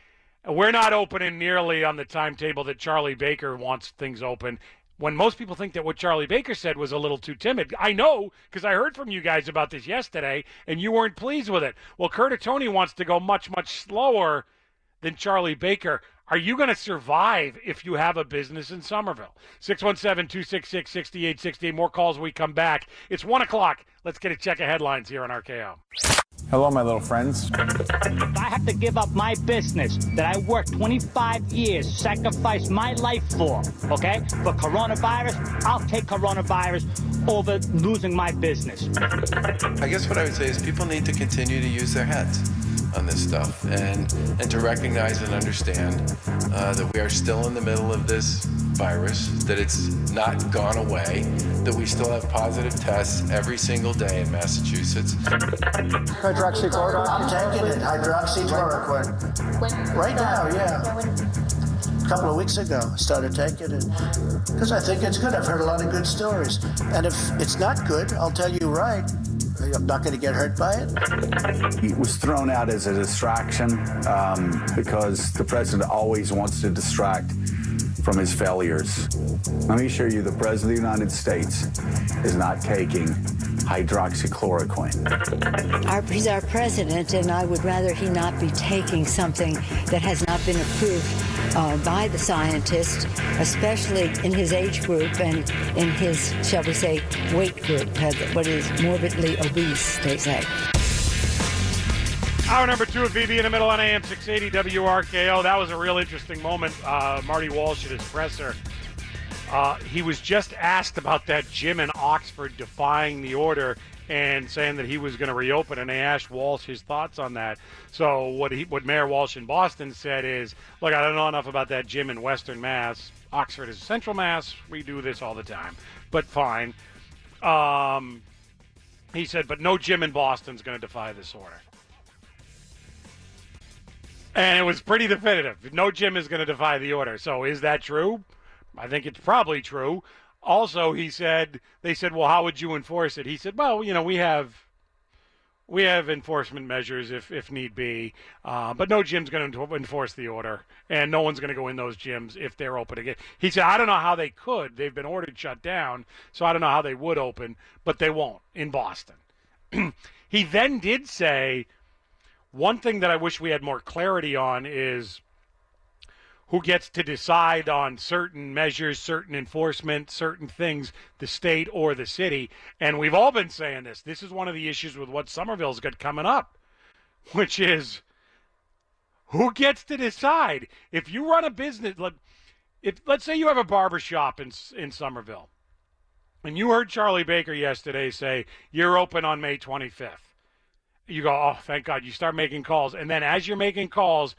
we're not opening nearly on the timetable that Charlie Baker wants things open when most people think that what Charlie Baker said was a little too timid. I know because I heard from you guys about this yesterday, and you weren't pleased with it. Well, Curtatone wants to go much, much slower than Charlie Baker. Are you going to survive if you have a business in Somerville? 617 266 6868. More calls when we come back. It's 1 o'clock. Let's get a check of headlines here on RKO. Hello, my little friends. If I have to give up my business that I worked 25 years, sacrificed my life for, okay, for coronavirus, I'll take coronavirus over losing my business. I guess what I would say is people need to continue to use their heads on this stuff and and to recognize and understand uh, that we are still in the middle of this virus, that it's not gone away, that we still have positive tests every single day in Massachusetts. Hydroxychloroquine. I'm taking it. Hydroxychloroquine. Right now, yeah. A couple of weeks ago, I started taking it because I think it's good. I've heard a lot of good stories, and if it's not good, I'll tell you right. I'm not going to get hurt by it. It was thrown out as a distraction um, because the president always wants to distract from his failures. Let me assure you, the president of the United States is not taking hydroxychloroquine. Our, he's our president, and I would rather he not be taking something that has not been approved uh, by the scientists, especially in his age group and in his, shall we say, weight group, uh, what is morbidly obese, they say. Hour number two of VB in the middle on AM 680 WRKO. That was a real interesting moment. Uh, Marty Walsh at his presser. Uh, he was just asked about that gym in Oxford defying the order and saying that he was going to reopen, and they asked Walsh his thoughts on that. So what he, what Mayor Walsh in Boston said is, "Look, I don't know enough about that gym in Western Mass. Oxford is Central Mass. We do this all the time, but fine." Um, he said, "But no gym in Boston's going to defy this order." And it was pretty definitive. No gym is going to defy the order. So is that true? I think it's probably true. Also, he said they said, "Well, how would you enforce it?" He said, "Well, you know, we have we have enforcement measures if if need be, uh, but no gym's going to enforce the order, and no one's going to go in those gyms if they're open again." He said, "I don't know how they could. They've been ordered shut down, so I don't know how they would open, but they won't in Boston." he then did say one thing that I wish we had more clarity on is who gets to decide on certain measures, certain enforcement, certain things, the state or the city. And we've all been saying this. This is one of the issues with what Somerville's got coming up, which is who gets to decide if you run a business. If let's say you have a barber shop in in Somerville, and you heard Charlie Baker yesterday say you're open on May 25th. You go, oh, thank God! You start making calls, and then as you're making calls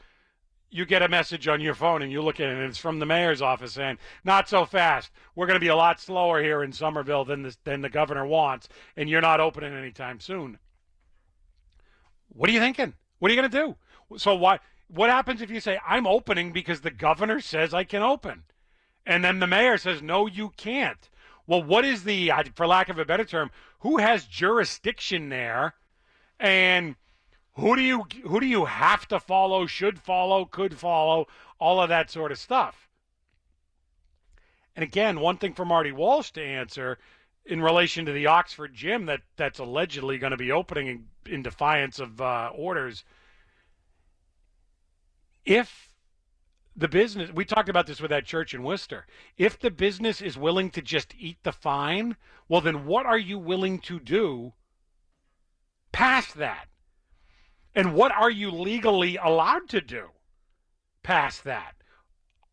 you get a message on your phone and you look at it and it's from the mayor's office saying, not so fast. We're going to be a lot slower here in Somerville than the, than the governor wants, and you're not opening anytime soon. What are you thinking? What are you going to do? So what, what happens if you say, I'm opening because the governor says I can open? And then the mayor says, no, you can't. Well, what is the, for lack of a better term, who has jurisdiction there? And who do you who do you have to follow, should follow, could follow, all of that sort of stuff. And again, one thing for Marty Walsh to answer in relation to the Oxford gym that that's allegedly going to be opening in, in defiance of uh, orders. If the business, we talked about this with that church in Worcester. If the business is willing to just eat the fine, well, then what are you willing to do past that? And what are you legally allowed to do past that?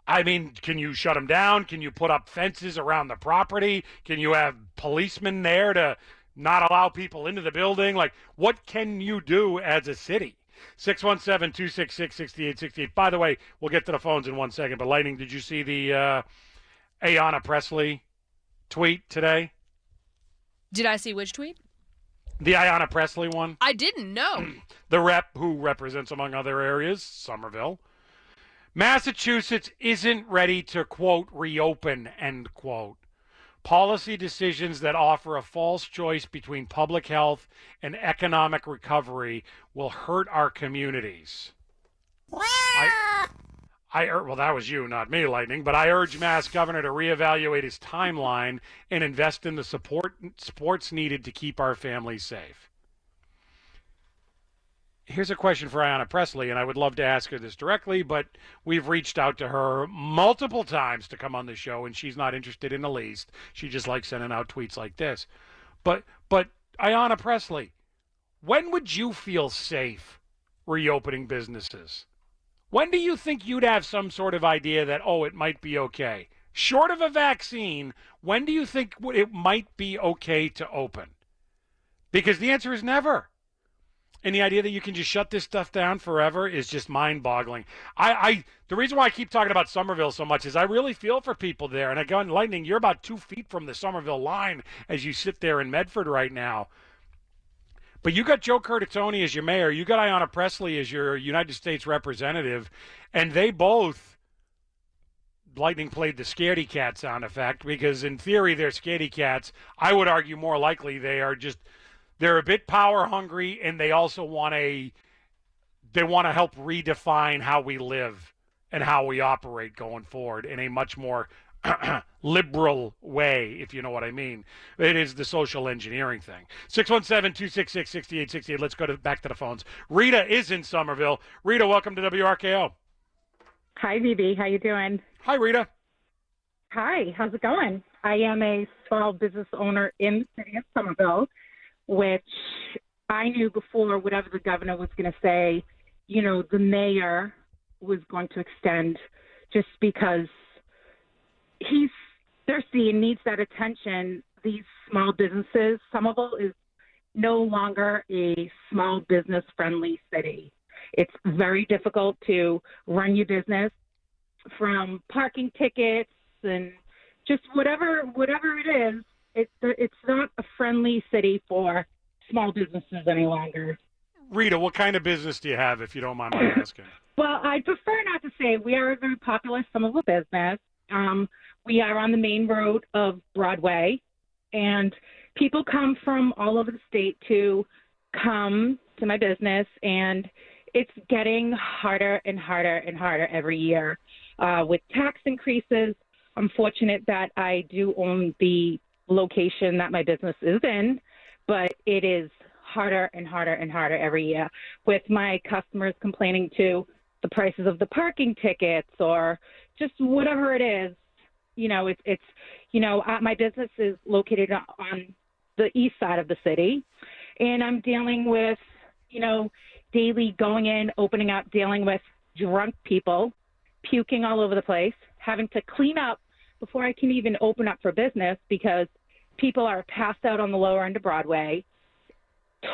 I mean, can you shut them down? Can you put up fences around the property? Can you have policemen there to not allow people into the building? Like, what can you do as a city? 617 266 6868. By the way, we'll get to the phones in one second. But, Lightning, did you see the uh, Ayanna Pressley tweet today? Did I see which tweet? The Ayanna Pressley one? I didn't know. the rep who represents, among other areas, Somerville. Massachusetts isn't ready to, quote, reopen, end quote. Policy decisions that offer a false choice between public health and economic recovery will hurt our communities. I, I well, that was you, not me, Lightning. But I urge Mass Governor to reevaluate his timeline and invest in the support sports needed to keep our families safe. Here's a question for Ayanna Pressley, and I would love to ask her this directly, but we've reached out to her multiple times to come on the show, and she's not interested in the least. She just likes sending out tweets like this. But, but Ayanna Pressley, when would you feel safe reopening businesses? When do you think you'd have some sort of idea that, oh, it might be okay? Short of a vaccine, when do you think it might be okay to open? Because the answer is never. And the idea that you can just shut this stuff down forever is just mind-boggling. I, I the reason why I keep talking about Somerville so much is I really feel for people there. And again, Lightning, you're about two feet from the Somerville line as you sit there in Medford right now. But you got Joe Curtatone as your mayor. You got Ayanna Pressley as your United States representative, and they both. Lightning played the scaredy cat sound effect because, in theory, they're scaredy cats. I would argue more likely they are just they're a bit power hungry and they also want a they want to help redefine how we live and how we operate going forward in a much more liberal way, if you know what I mean. It is the social engineering thing. 617-266-6868. Let's go to, back to the phones. Rita is in Somerville. Rita, welcome to WRKO. Hi, VB. How you doing? Hi, Rita. Hi. How's it going? I am a small business owner in the city of Somerville which I knew before whatever the governor was going to say, you know, the mayor was going to extend just because he's thirsty and needs that attention. These small businesses, Somerville is no longer a small business friendly city. It's very difficult to run your business from parking tickets and just whatever whatever it is it, it's not a friendly city for small businesses any longer. Rita, what kind of business do you have, if you don't mind my asking? well, I prefer not to say. We are a very popular Somerville business. Um, we are on the main road of Broadway, and people come from all over the state to come to my business, and it's getting harder and harder and harder every year uh, with tax increases. I'm fortunate that I do own the location that my business is in, but it is harder and harder and harder every year with my customers complaining to the prices of the parking tickets or just whatever it is. You know, it's it's you know uh, my business is located on the east side of the city, and I'm dealing with you know daily going in, opening up, dealing with drunk people, puking all over the place, having to clean up before I can even open up for business because people are passed out on the lower end of Broadway,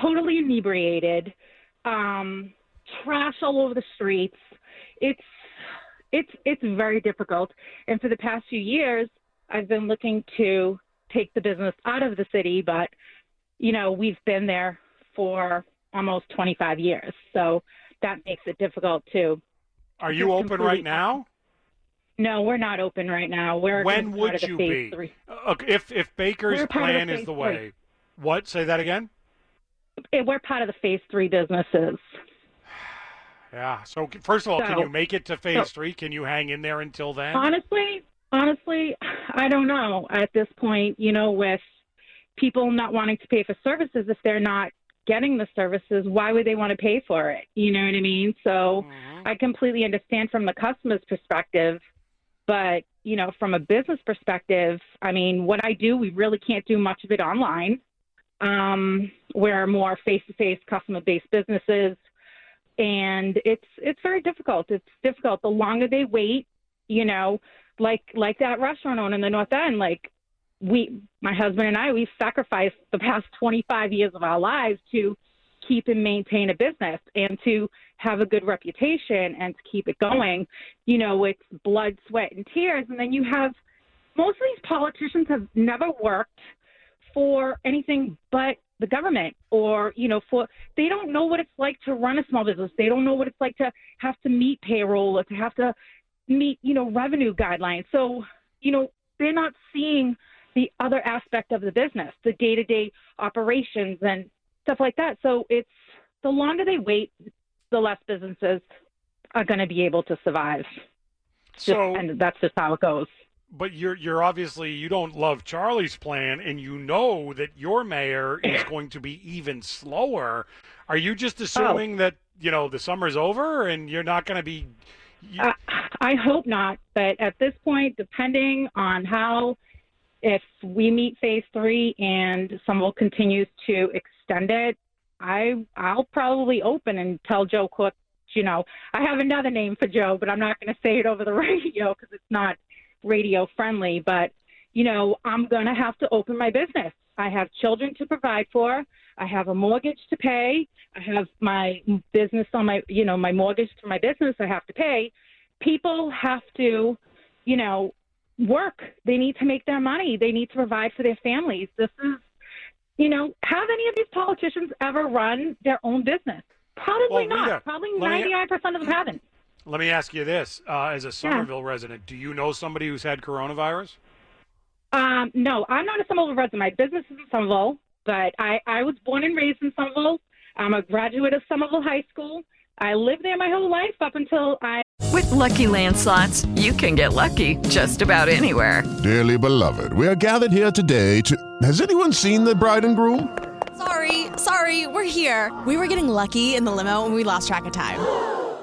totally inebriated, um, trash all over the streets. It's it's it's very difficult. And for the past few years, I've been looking to take the business out of the city, but you know we've been there for almost 25 years, so that makes it difficult too. Are you open right now? No, we're not open right now. We're when would you be? Three. Uh, okay, if if Baker's plan is the way, three. what? Say that again. We're part of the phase three businesses. Yeah. So first of all, so, can you make it to phase so, three? Can you hang in there until then? Honestly, honestly, I don't know at this point. You know, with people not wanting to pay for services if they're not getting the services, why would they want to pay for it? You know what I mean? So I completely understand from the customer's perspective, but you know, from a business perspective, I mean, what I do, we really can't do much of it online. Um, we're more face-to-face, customer-based businesses, and it's it's very difficult. It's difficult. The longer they wait, you know, like like that restaurant owner in the North End, like we, my husband and I, we've sacrificed the past 25 years of our lives to keep and maintain a business and to have a good reputation and to keep it going. You know, it's blood, sweat, and tears. And then you have most of these politicians have never worked for anything but the government or, you know, for they don't know what it's like to run a small business. They don't know what it's like to have to meet payroll or to have to meet, you know, revenue guidelines. So, you know, they're not seeing the other aspect of the business, the day to day operations and stuff like that. So it's the longer they wait, the less businesses are going to be able to survive. Just- So- and that's just how it goes. But you're you're obviously you don't love Charlie's plan, and you know that your mayor is going to be even slower. Are you Oh. just assuming that you know the summer's over and you're not going to be? You, Uh, I hope not, but at this point, depending on how, if we meet phase three and Somerville continues to extend it, I I'll probably open and tell Joe Cook, you know, I have another name for Joe, but I'm not going to say it over the radio because it's not radio friendly. But you know, I'm going to have to open my business. I have children to provide for. I have a mortgage to pay. I have my business on my, you know, my mortgage to my business I have to pay. People have to, you know, work. They need to make their money. They need to provide for their families. This is, you know, have any of these politicians ever run their own business? Probably Well, not. Rita, Probably let 99% of them haven't. Let me ask you this: uh, as a Somerville resident, do you know somebody who's had coronavirus? Um, no, I'm not a Somerville resident. My business is in Somerville, but I, I was born and raised in Somerville. I'm a graduate of Somerville High School. I lived there my whole life up until I. With Lucky Land slots, you can get lucky just about anywhere. Dearly beloved, we are gathered here today to. Has anyone seen the bride and groom? Sorry, sorry, we're here. We were getting lucky in the limo and we lost track of time.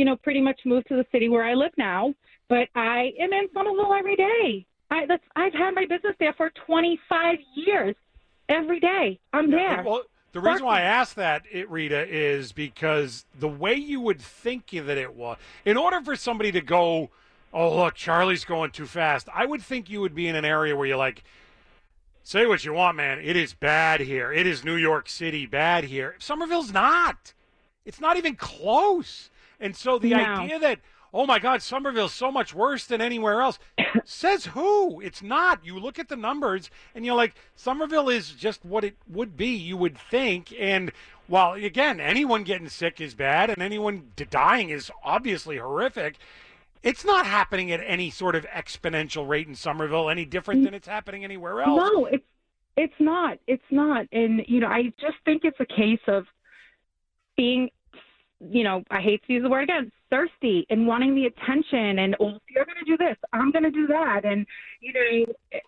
you know, pretty much moved to the city where I live now, but I am in Somerville every day. I, that's, I've had my business there for 25 years. Every day, I'm there. Well, the reason why I asked that, it, Rita, is because the way you would think that it was, in order for somebody to go, oh, look, Charlie's going too fast, I would think you would be in an area where you're like, say what you want, man. It is bad here. It is New York City bad here. Somerville's not. It's not even close. And so the No. idea that, oh my God, Somerville's so much worse than anywhere else, says who? It's not. You look at the numbers and you're like, Somerville is just what it would be, you would think. And while, again, anyone getting sick is bad and anyone dying is obviously horrific, it's not happening at any sort of exponential rate in Somerville, any different than it's happening anywhere else. No, it's it's not. It's not. And you know, I just think it's a case of being you know, I hate to use the word again, thirsty and wanting the attention and oh, you're going to do this, I'm going to do that, and you know,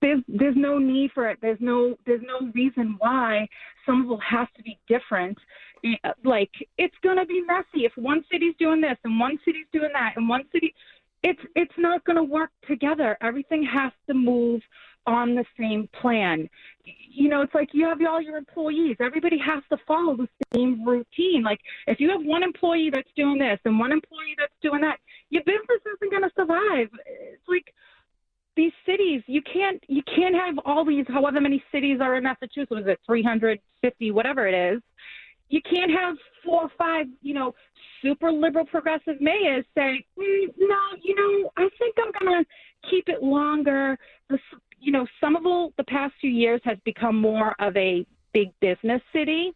there's there's no need for it. There's no there's no reason why some Somerville has to be different. Eh, Like it's going to be messy if one city's doing this and one city's doing that and one city, it's it's not going to work together. Everything has to move on the same plan. You know, it's like you have all your employees. Everybody has to follow the same routine. Like if you have one employee that's doing this and one employee that's doing that, your business isn't going to survive. It's like these cities, you can't you can't have all these however many cities are in Massachusetts, is it 350 whatever it is. You can't have four or five, you know, super liberal progressive mayors say, mm, no, you know, I think I'm going to keep it longer. The, you know, Somerville the past few years has become more of a big business city.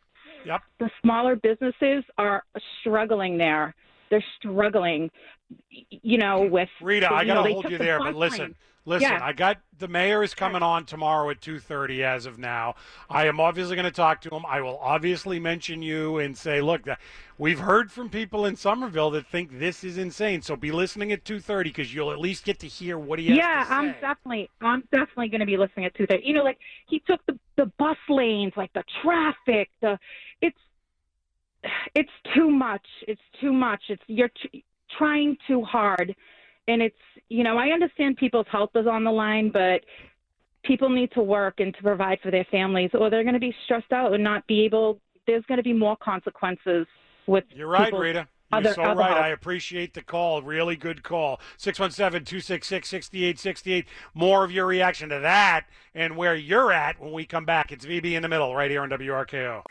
Yep. The smaller businesses are struggling there. They're struggling, you know, with Rita, I gotta they hold you there, but listen, listen. Yeah. I got the mayor is coming on tomorrow at two thirty. As of now, I am obviously going to talk to him. I will obviously mention you and say, look, that we've heard from people in Somerville that think this is insane. So be listening at two thirty because you'll at least get to hear what he has yeah, to say. I'm definitely, I'm definitely going to be listening at two thirty. You know, like he took the the bus lanes, like the traffic, the it's it's too much. It's too much. It's you're t- trying too hard, and it's you know I understand people's health is on the line, but people need to work and to provide for their families, or they're going to be stressed out and not be able. There's going to be more consequences with. You're right, Rita. You're other- so other right. health. I appreciate the call. Really good call. 617 266 6868. More of your reaction to that and where you're at when we come back. It's VB in the middle right here on WRKO.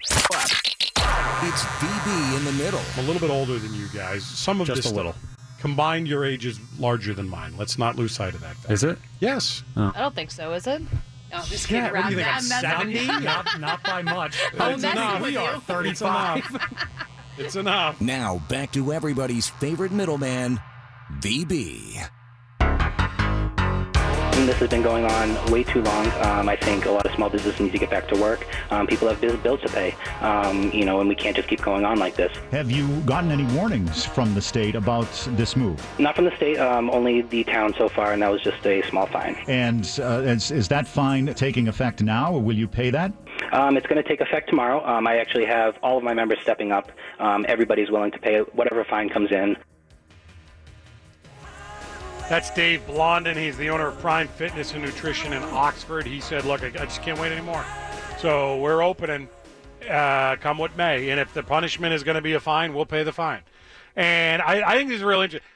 It's VB in the middle. I'm a little bit older than you guys. Some of Just this a little. stuff- Combined, your age is larger than mine. Let's not lose sight of that. fact. Is it? Yes. Oh. I don't think so, is it? Oh, I'm just kidding Yeah, what around. do you think, I'm I'm messing with 70? not, not by much. Oh, It's messing enough. We are you. 35. It's enough. Now back to everybody's favorite middleman, VB. This has been going on way too long. Um, I think a lot of small businesses need to get back to work. Um, people have bills to pay, um, you know, and we can't just keep going on like this. Have you gotten any warnings from the state about this move? Not from the state, um, only the town so far, and that was just a small fine. And uh, is, is that fine taking effect now, or will you pay that? Um, it's going to take effect tomorrow. Um, I actually have all of my members stepping up. Um, everybody's willing to pay whatever fine comes in. That's Dave Blondin. He's the owner of Prime Fitness and Nutrition in Oxford. He said, "Look, I, just can't wait anymore." So we're opening, uh, come what may, and if the punishment is going to be a fine, we'll pay the fine. And I, I think this is real interesting.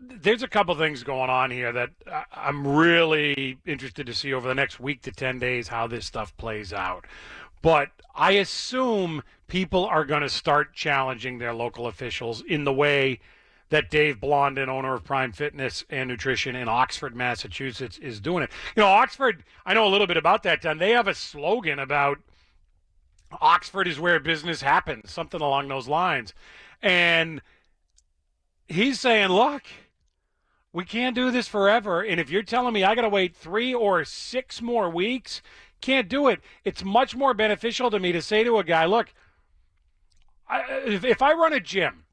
There's a couple things going on here that I'm really interested to see over the next week to 10 days how this stuff plays out. But I assume people are going to start challenging their local officials in the way that Dave Blondin, owner of Prime Fitness and Nutrition in Oxford, Massachusetts, is doing it. You know, Oxford, I know a little bit about that town. They have a slogan about Oxford is where business happens, something along those lines. And he's saying, look, we can't do this forever. And if you're telling me I got to wait three or six more weeks, can't do it. It's much more beneficial to me to say to a guy, look, I, if, if I run a gym,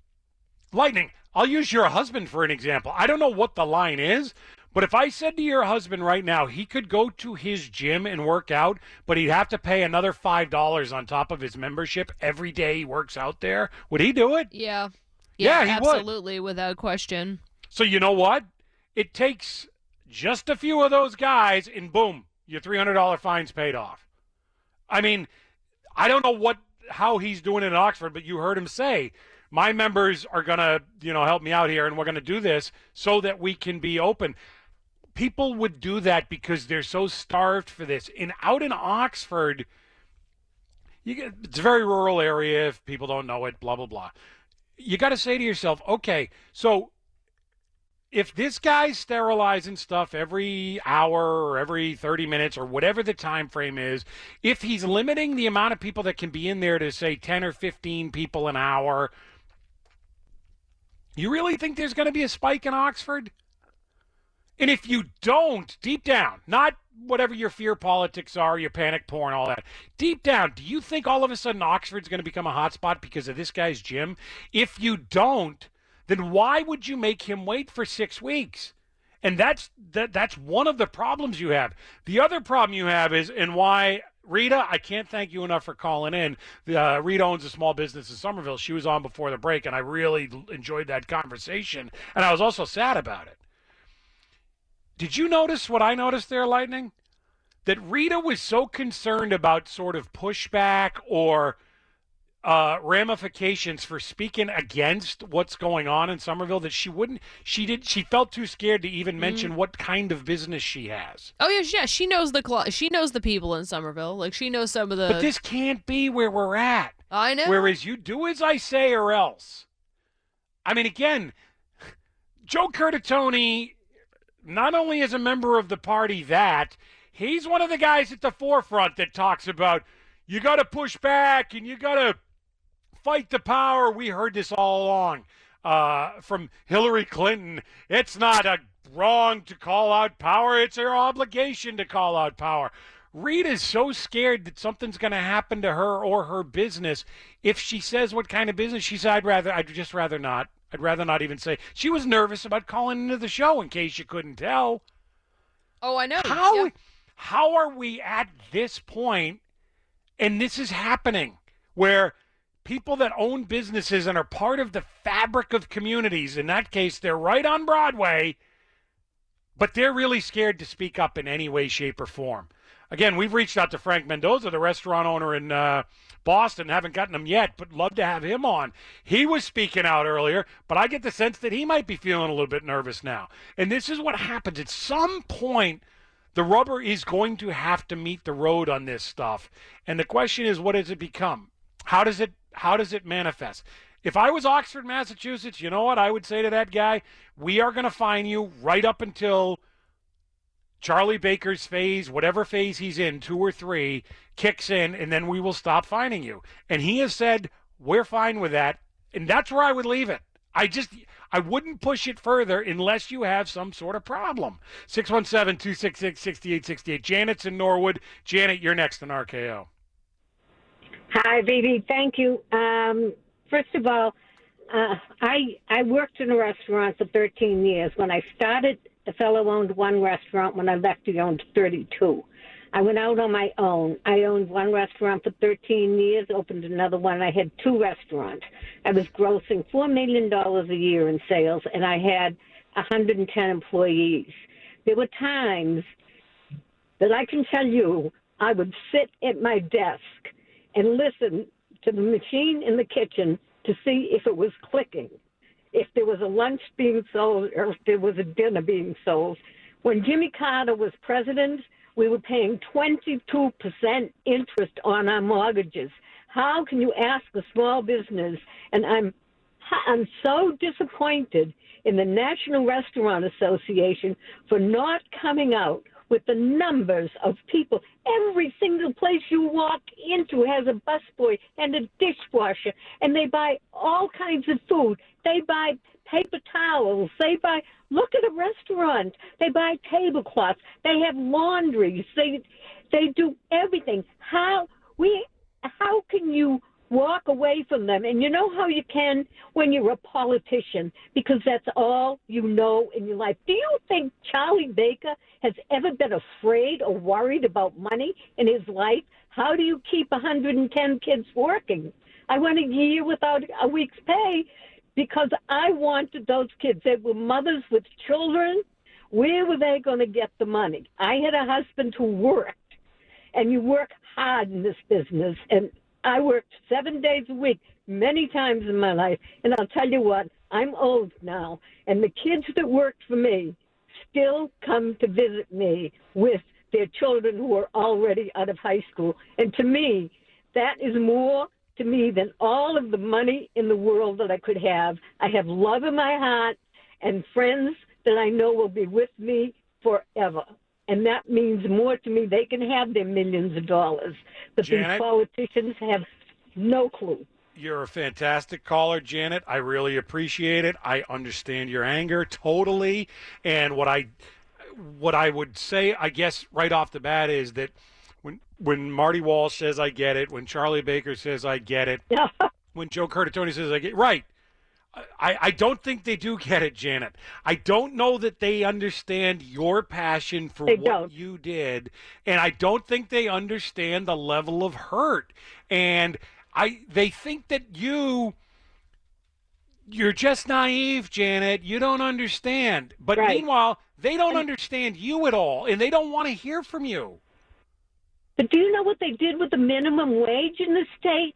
Lightning, I'll use your husband for an example. I don't know what the line is, but if I said to your husband right now he could go to his gym and work out, but he'd have to pay another $5 on top of his membership every day he works out there, would he do it? Yeah. Yeah, he would. absolutely, without question. So you know what? It takes just a few of those guys, and boom, your three hundred dollar fine's paid off. I mean, I don't know what how he's doing it in Oxford, but you heard him say, "My members are gonna, you know, help me out here, and we're gonna do this so that we can be open." People would do that because they're so starved for this. And out in Oxford, you get, it's a very rural area. If people don't know it, blah blah blah. You got to say to yourself, okay, so if this guy's sterilizing stuff every hour or every 30 minutes or whatever the time frame is if he's limiting the amount of people that can be in there to say 10 or 15 people an hour you really think there's going to be a spike in oxford and if you don't deep down not whatever your fear politics are, your panic porn, all that. Deep down, do you think all of a sudden Oxford's going to become a hotspot because of this guy's gym? If you don't, then why would you make him wait for six weeks? And that's that that's one of the problems you have. The other problem you have is and why Rita, I can't thank you enough for calling in. Uh, Rita owns a small business in Somerville. She was on before the break, and I really enjoyed that conversation. And I was also sad about it. Did you notice what I noticed there, Lightning? That Rita was so concerned about sort of pushback or uh, ramifications for speaking against what's going on in Somerville that she wouldn't. She did. She felt too scared to even mention Mm. what kind of business she has. Oh yeah, yeah. She knows the cl- she knows the people in Somerville. Like she knows some of the. But this can't be where we're at. I know. Whereas you do as I say or else. I mean, again, Joe Curtatone not only is a member of the party that, he's one of the guys at the forefront that talks about you got to push back and you got to fight the power. We heard this all along uh, from Hillary Clinton. It's not a wrong to call out power. It's her obligation to call out power. Rita's so scared that something's going to happen to her or her business. If she says what kind of business, she said, I'd rather, I'd just rather not. I'd rather not even say. She was nervous about calling into the show in case you couldn't tell. Oh, I know. How how are we at this point and this is happening where people that own businesses and are part of the fabric of communities in that case they're right on Broadway but they're really scared to speak up in any way shape or form. Again, we've reached out to Frank Mendoza, the restaurant owner in uh, Boston. Haven't gotten him yet, but love to have him on. He was speaking out earlier, but I get the sense that he might be feeling a little bit nervous now. And this is what happens. At some point, the rubber is going to have to meet the road on this stuff. And the question is, what does it become? How does it how does it manifest? If I was Oxford, Massachusetts, you know what I would say to that guy? We are going to fine you right up until Charlie Baker's phase, whatever phase he's in, two or three, kicks in, and then we will stop fining you. And he has said, we're fine with that. And that's where I would leave it. I just, I wouldn't push it further unless you have some sort of problem. 617 266 6868. Janet's in Norwood. Janet, you're next on RKO. Hi, baby. Thank you. Um, first of all, uh, I I worked in a restaurant for 13 years. When I started, the fellow owned one restaurant. When I left, he owned 32. I went out on my own. I owned one restaurant for 13 years, opened another one. I had two restaurants. I was grossing $4 million a year in sales, and I had 110 employees. There were times that I can tell you I would sit at my desk and listen to the machine in the kitchen to see if it was clicking, if there was a lunch being sold or if there was a dinner being sold. When Jimmy Carter was president, we were paying 22% interest on our mortgages. How can you ask a small business? And I'm I'm so disappointed in the National Restaurant Association for not coming out with the numbers of people. Every single place you walk into has a busboy and a dishwasher, and they buy all kinds of food. They buy paper towels. They buy. Look at a restaurant. They buy tablecloths. They have laundries. They they do everything. How we? How can you? Walk away from them. And you know how you can when you're a politician, because that's all you know in your life. Do you think Charlie Baker has ever been afraid or worried about money in his life? How do you keep 110 kids working? I went a year without a week's pay because I wanted those kids. They were mothers with children. Where were they going to get the money? I had a husband who worked, and you work hard in this business. And I worked seven days a week many times in my life. And I'll tell you what, I'm old now. And the kids that worked for me still come to visit me with their children who are already out of high school. And to me, that is more to me than all of the money in the world that I could have. I have love in my heart and friends that I know will be with me forever. And that means more to me. They can have their millions of dollars, but Janet? these politicians have no clue. You're a fantastic caller, Janet. I really appreciate it. I understand your anger totally. And what I what I would say, I guess, right off the bat is that when when Marty Walsh says I get it, when Charlie Baker says I get it, when Joe Curtatone says I get right, I, I don't think they do get it, Janet. I don't know that they understand your passion for They what don't. you did, and I don't think they understand the level of hurt. And I they think that you you're just naive, Janet. You don't understand. But Right. meanwhile, they don't understand you at all, and they don't want to hear from you. But do you know what they did with the minimum wage in the state?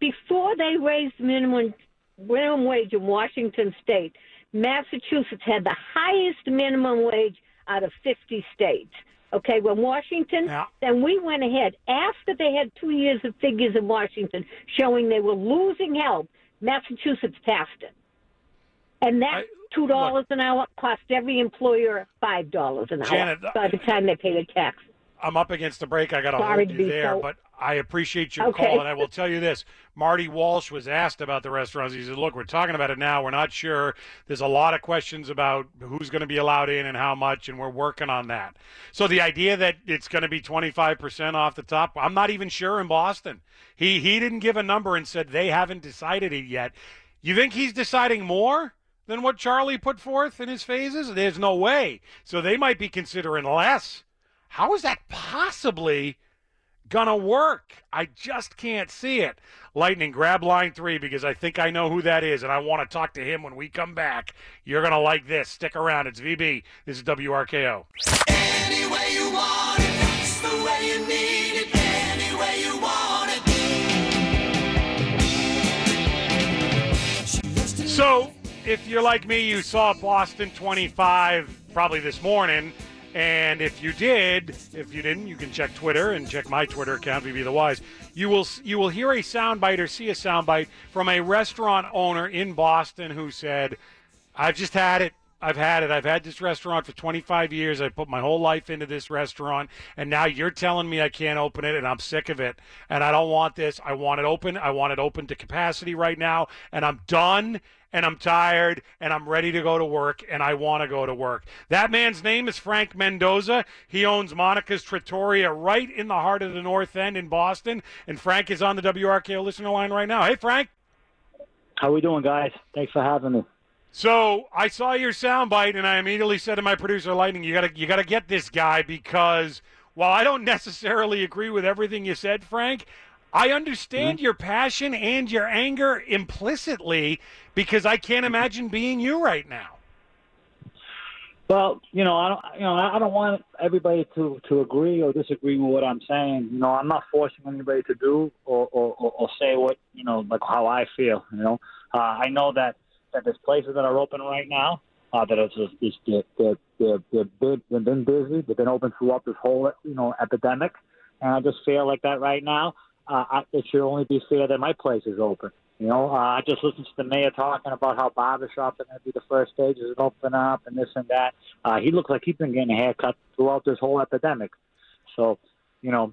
Before they raised minimum minimum wage in Washington state, Massachusetts had the highest minimum wage out of 50 states. Okay, when Washington, then we went ahead after they had two years of figures in Washington showing they were losing help. Massachusetts passed it, and that two dollars an hour cost every employer five dollars an hour by the time they pay their tax. I'm up against the break. I got to hold you there, so- but I appreciate your Okay. call, and I will tell you this: Marty Walsh was asked about the restaurants. He said, "Look, we're talking about it now. We're not sure. There's a lot of questions about who's going to be allowed in and how much, and we're working on that." So the idea that it's going to be 25% off the top, I'm not even sure in Boston. He he didn't give a number and said they haven't decided it yet. You think he's deciding more? Than what Charlie put forth in his phases? There's no way. So they might be considering less. How is that possibly gonna work? I just can't see it. Lightning, grab line three because I think I know who that is, and I want to talk to him when we come back. You're gonna like this. Stick around. It's VB. This is WRKO. Any way you want it, that's the way you need it. Any way you want it. So, if you're like me, you saw Boston 25 probably this morning. And if you did, if you didn't, you can check Twitter and check my Twitter account, VB the Wise. You will you will hear a soundbite or see a soundbite from a restaurant owner in Boston who said, "I've just had it. I've had it. I've had this restaurant for 25 years. I put my whole life into this restaurant, and now you're telling me I can't open it, and I'm sick of it. And I don't want this. I want it open. I want it open to capacity right now, and I'm done." And I'm tired and I'm ready to go to work and I want to go to work. That man's name is Frank Mendoza. He owns Monica's Trattoria right in the heart of the North End in Boston. And Frank is on the WRKO listener line right now. Hey, Frank. How are we doing, guys? Thanks for having me. So I saw your soundbite, and I immediately said to my producer, Lightning, you gotta you gotta get this guy because while I don't necessarily agree with everything you said, Frank, I understand your passion and your anger implicitly because I can't imagine being you right now. Well, you know, I don't, you know, I I don't want everybody to to agree or disagree with what I'm saying. You know, I'm not forcing anybody to do or or, or, or say what you know, like how I feel. You know, uh, I know that that there's places that are open right now uh, that are just, just they're, they're, they're, they're big, they've been busy, they've been open throughout this whole you know epidemic, and I just feel like that right now. Uh, I, it should only be fair that my place is open. You know, uh, I just listened to the mayor talking about how barbershops are going to be the first stages and open up and this and that. Uh, he looks like he's been getting a haircut throughout this whole epidemic. So, you know,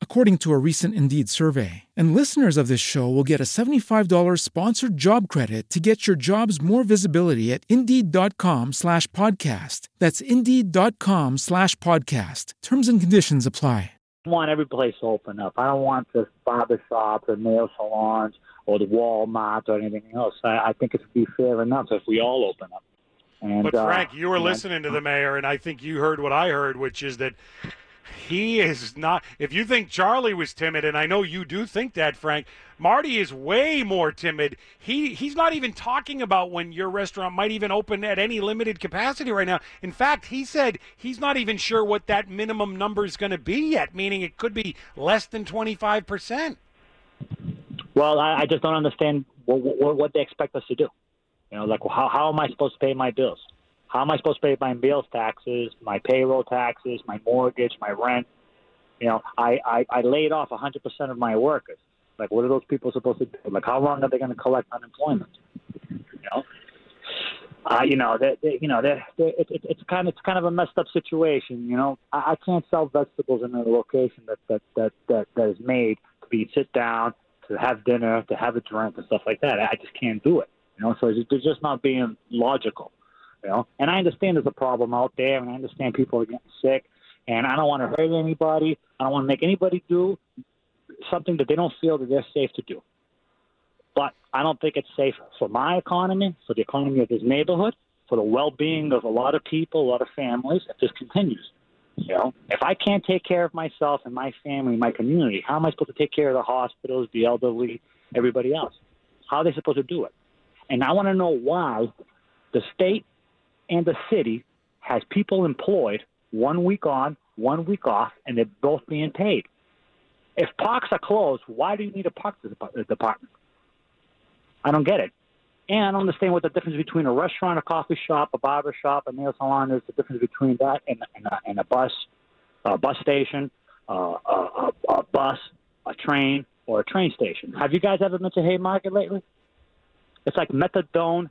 According to a recent Indeed survey. And listeners of this show will get a $75 sponsored job credit to get your jobs more visibility at Indeed.com slash podcast. That's Indeed.com slash podcast. Terms and conditions apply. I want every place to open up. I don't want the barber shops or nail salons or the Walmart or anything else. I, I think it would be fair enough if we all open up. And, But uh, Frank, you were listening to the mayor, and I think you heard what I heard, which is that he is not. If you think Charlie was timid, and I know you do think that, Frank, Marty is way more timid. He he's not even talking about when your restaurant might even open at any limited capacity right now. In fact, he said he's not even sure what that minimum number is going to be yet, meaning it could be less than twenty five percent. Well, I, I just don't understand what, what, what they expect us to do. You know, like how how am I supposed to pay my bills? How am I supposed to pay my meals taxes, my payroll taxes, my mortgage, my rent? You know, I I, I laid off 100% of my workers. Like, what are those people supposed to do? Like, how long are they going to collect unemployment? You know, uh, you know, they, they, you know, they they it, it, it's kind of it's kind of a messed up situation. You know, I, I can't sell vegetables in a location that that that that that is made to be sit down, to have dinner, to have a drink, and stuff like that. I just can't do it. You know, so it's- they're just not being logical. You know, and I understand there's a problem out there, and I understand people are getting sick, and I don't want to hurt anybody. I don't want to make anybody do something that they don't feel that they're safe to do. But I don't think it's safe for my economy, for the economy of this neighborhood, for the well-being of a lot of people, a lot of families. If this continues, you know, if I can't take care of myself and my family, my community, how am I supposed to take care of the hospitals, the elderly, everybody else? How are they supposed to do it? And I want to know why the state and the city has people employed one week on, one week off, and they're both being paid. If parks are closed, why do you need a park de- department? I don't get it. And I don't understand what the difference between a restaurant, a coffee shop, a barber shop, a nail salon is. The difference between that and, and, a, and a bus, a bus station, uh, a, a, a bus, a train, or a train station. Have you guys ever been to Haymarket lately? It's like methadone.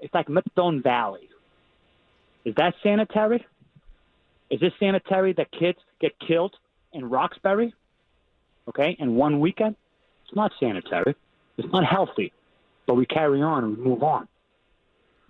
It's like methadone valley. Is that sanitary? Is this sanitary that kids get killed in Roxbury? Okay, in one weekend? It's not sanitary. It's not healthy. But we carry on and we move on.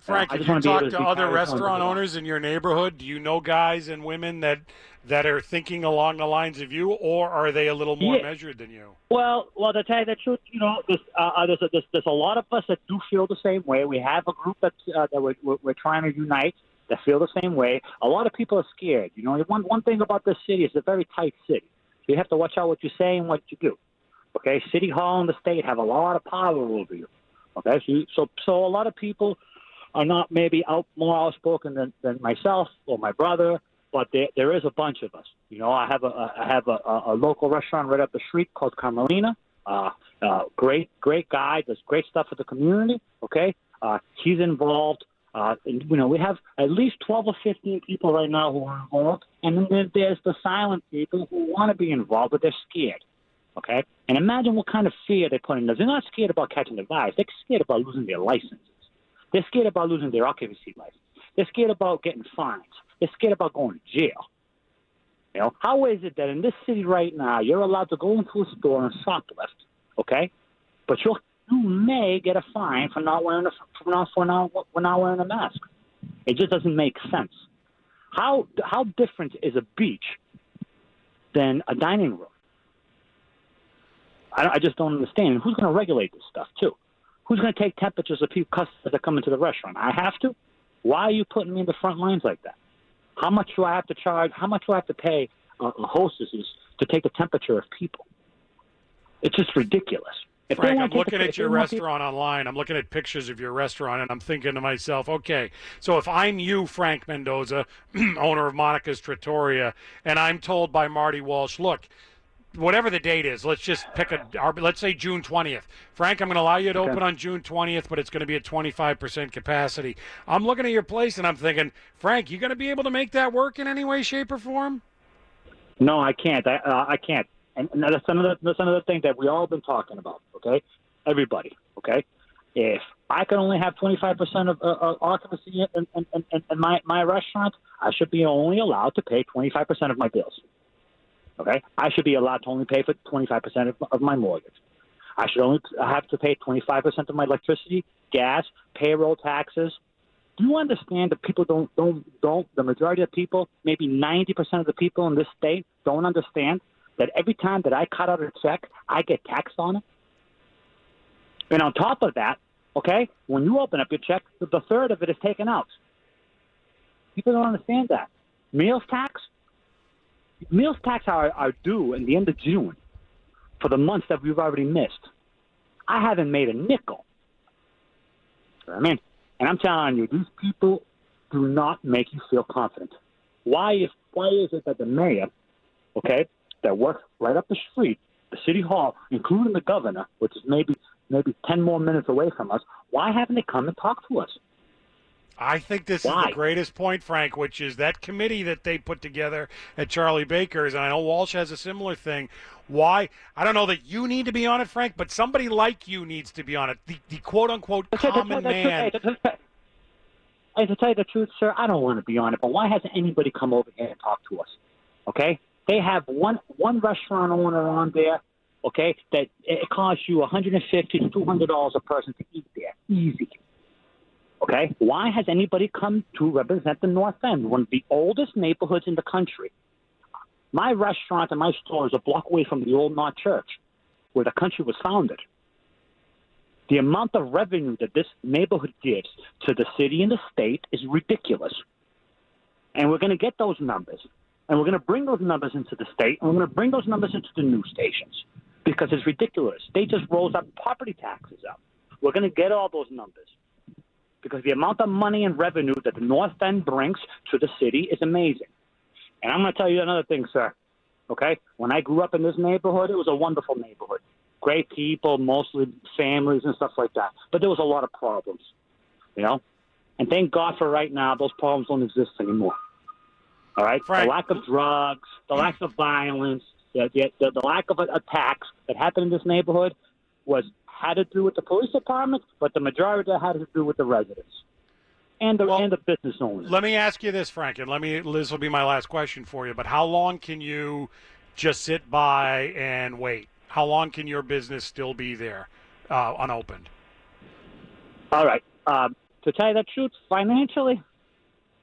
Frank, I have just you wanna be able talked to to other restaurant owners in your neighborhood? Do you know guys and women that that are thinking along the lines of you, or are they a little more Yeah. measured than you? Well, well, to tell you the truth, you know, there's, uh, uh, there's, a, there's, there's a lot of us that do feel the same way. We have a group that, uh, that we're, we're, we're trying to unite that feel the same way. A lot of people are scared. You know, one, one thing about this city is a very tight city. You have to watch out what you say and what you do. Okay, City Hall and the state have a lot of power over you. Okay, so so so a lot of people are not maybe out more outspoken than, than myself or my brother, but there there is a bunch of us. You know, I have a I have a, a, a local restaurant right up the street called Carmelina. Uh, uh, great great guy, does great stuff for the community. Okay, uh, he's involved. Uh, you know, we have at least 12 or 15 people right now who are involved, and then there, there's the silent people who want to be involved, but they're scared. Okay? And imagine what kind of fear they put in us. They're not scared about catching the virus. They're scared about losing their licenses. They're scared about losing their occupancy license. They're scared about getting fines. They're scared about going to jail. You know, how is it that in this city right now you're allowed to go into a store and shoplift, okay? But you'll, you may get a fine for not wearing a for not for not for not wearing a mask. It just doesn't make sense. How how different is a beach than a dining room? I, I just don't understand. Who's going to regulate this stuff too? Who's going to take temperatures of people customers that come into the restaurant? I have to. Why are you putting me in the front lines like that? How much do I have to charge? How much do I have to pay uh, hostesses to take the temperature of people? It's just ridiculous. If Frank, I'm looking at your restaurant online. I'm looking at pictures of your restaurant, and I'm thinking to myself, okay, so if I'm you, Frank Mendoza, owner of Monica's Trattoria, and I'm told by Marty Walsh, look, whatever the date is, let's just pick a, let's say June 20th. Frank, I'm going to allow you to Okay. open on June 20th, but it's going to be at 25% capacity. I'm looking at your place, and I'm thinking, Frank, you going to be able to make that work in any way, shape, or form? No, I can't. I, uh, I can't. And, and that's another that's another thing that we all been talking about. Okay, everybody. Okay, if I can only have 25% of uh, uh, occupancy in, in, in, in my my restaurant, I should be only allowed to pay 25% of my bills. Okay, I should be allowed to only pay for 25% of, of my mortgage. I should only have to pay 25% of my electricity, gas, payroll taxes. Do you understand that people don't don't don't the majority of people, maybe 90% of the people in this state don't understand that every time that I cut out a check, I get taxed on it? And on top of that, okay, when you open up your check, the third of it is taken out. People don't understand that. Meals tax, meals tax are, are due in the end of June for the months that we've already missed. I haven't made a nickel. I mean, and I'm telling you, these people do not make you feel confident. Why is why is it that the mayor, okay, that work right up the street, the city hall, including the governor, which is maybe maybe ten more minutes away from us, why haven't they come and talked to us? I think this Why? is the greatest point, Frank, which is that committee that they put together at Charlie Baker's, and I know Walsh has a similar thing. Why? I don't know that you need to be on it, Frank, but somebody like you needs to be on it. The, the quote unquote that's- common that's- man. hey, Hey, to tell you the truth, sir, I don't want to be on it, but why hasn't anybody come over here and talked to us? Okay, they have one one restaurant owner on there. Okay, that it costs you 150 to 200 dollars a person to eat there, easy. Okay, why has anybody come to represent the North End, one of the oldest neighborhoods in the country? My restaurant and my store is a block away from the old North Church, where the country was founded. The amount of revenue that this neighborhood gives to the city and the state is ridiculous. And we're going to get those numbers. And we're going to bring those numbers into the state, and we're going to bring those numbers into the news stations because it's ridiculous. They just rose up property taxes up. We're going to get all those numbers because the amount of money and revenue that the North End brings to the city is amazing. And I'm going to tell you another thing, sir. Okay? When I grew up in this neighborhood, it was a wonderful neighborhood. Great people, mostly families and stuff like that. But there was a lot of problems, you know? And thank God for right now, those problems don't exist anymore. All right? The lack of drugs, the lack of violence, the, the, the, the lack of attacks that happened in this neighborhood was had to do with the police department, but the majority of that had to do with the residents and the, and the business owners. Let me ask you this, Frank, and let me. This will be my last question for you. But how long can you just sit by and wait? How long can your business still be there, uh, unopened? All right. Um, to tell you the truth, financially,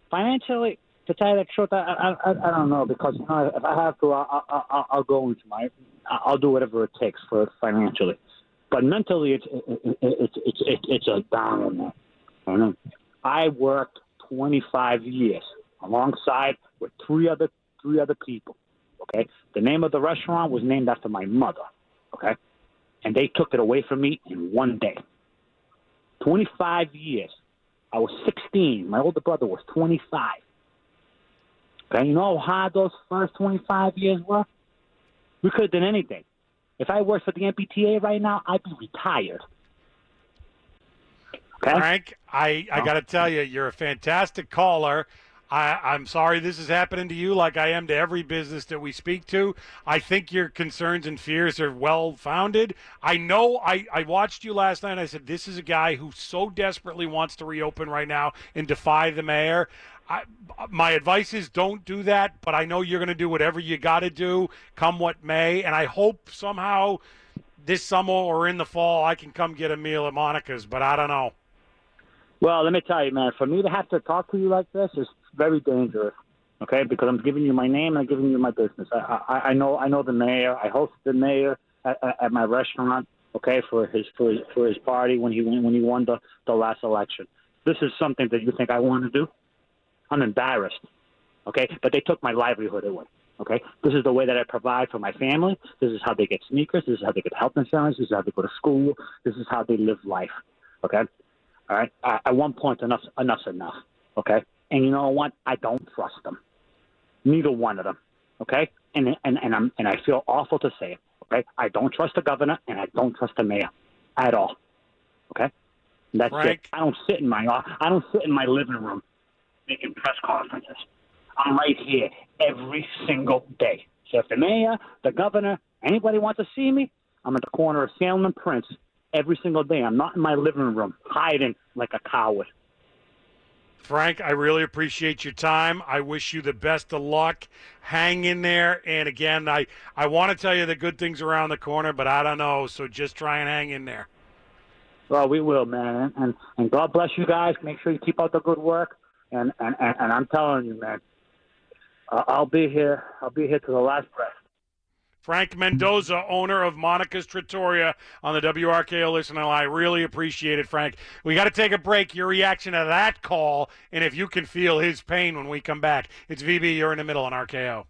financially, to tell you the truth, I, I, I, I don't know because you know, if I have to, I, I, I'll go into my, I'll do whatever it takes for it financially. But mentally, it's it, it, it's it's it's a that. I know. I worked 25 years alongside with three other three other people. Okay, the name of the restaurant was named after my mother. Okay, and they took it away from me in one day. 25 years. I was 16. My older brother was 25. Okay, you know how hard those first 25 years were? We could have done anything. If I worked for the MBTA right now, I'd be retired. Okay? Frank, I, I oh. got to tell you, you're a fantastic caller. I, I'm sorry this is happening to you like I am to every business that we speak to. I think your concerns and fears are well founded. I know I, I watched you last night. I said, this is a guy who so desperately wants to reopen right now and defy the mayor. I, my advice is don't do that, but I know you're going to do whatever you got to do, come what may. And I hope somehow this summer or in the fall I can come get a meal at Monica's, but I don't know. Well, let me tell you, man, for me to have to talk to you like this is very dangerous. Okay, because I'm giving you my name and I'm giving you my business. I, I, I know I know the mayor. I hosted the mayor at, at, my restaurant. Okay, for his for his for his party when he when he won the the last election. This is something that you think I want to do? I'm embarrassed. Okay, but they took my livelihood away. Okay, this is the way that I provide for my family. This is how they get sneakers. This is how they get health insurance. This is how they go to school. This is how they live life. Okay, all right. Uh, at one point, enough enough's enough. Okay, and you know what? I don't trust them. Neither one of them. Okay, and and and I'm and I feel awful to say it. Okay, I don't trust the governor and I don't trust the mayor at all. Okay, that's Frank? it. I don't sit in my I don't sit in my living room making press conferences. I'm right here every single day. So if the mayor, the governor, anybody wants to see me, I'm at the corner of Salem and Prince every single day. I'm not in my living room hiding like a coward. Frank, I really appreciate your time. I wish you the best of luck. Hang in there. And again, I, I want to tell you the good things around the corner, but I don't know. So just try and hang in there. Well, we will, man, and and God bless you guys. Make sure you keep up the good work, and and and, and I'm telling you, man, uh, I'll be here. I'll be here to the last breath. Frank Mendoza, owner of Monica's Trattoria on the WRKO listener line. I really appreciate it, Frank. We got to take a break. Your reaction to that call, and if you can feel his pain when we come back. It's VB. You're in the middle on RKO.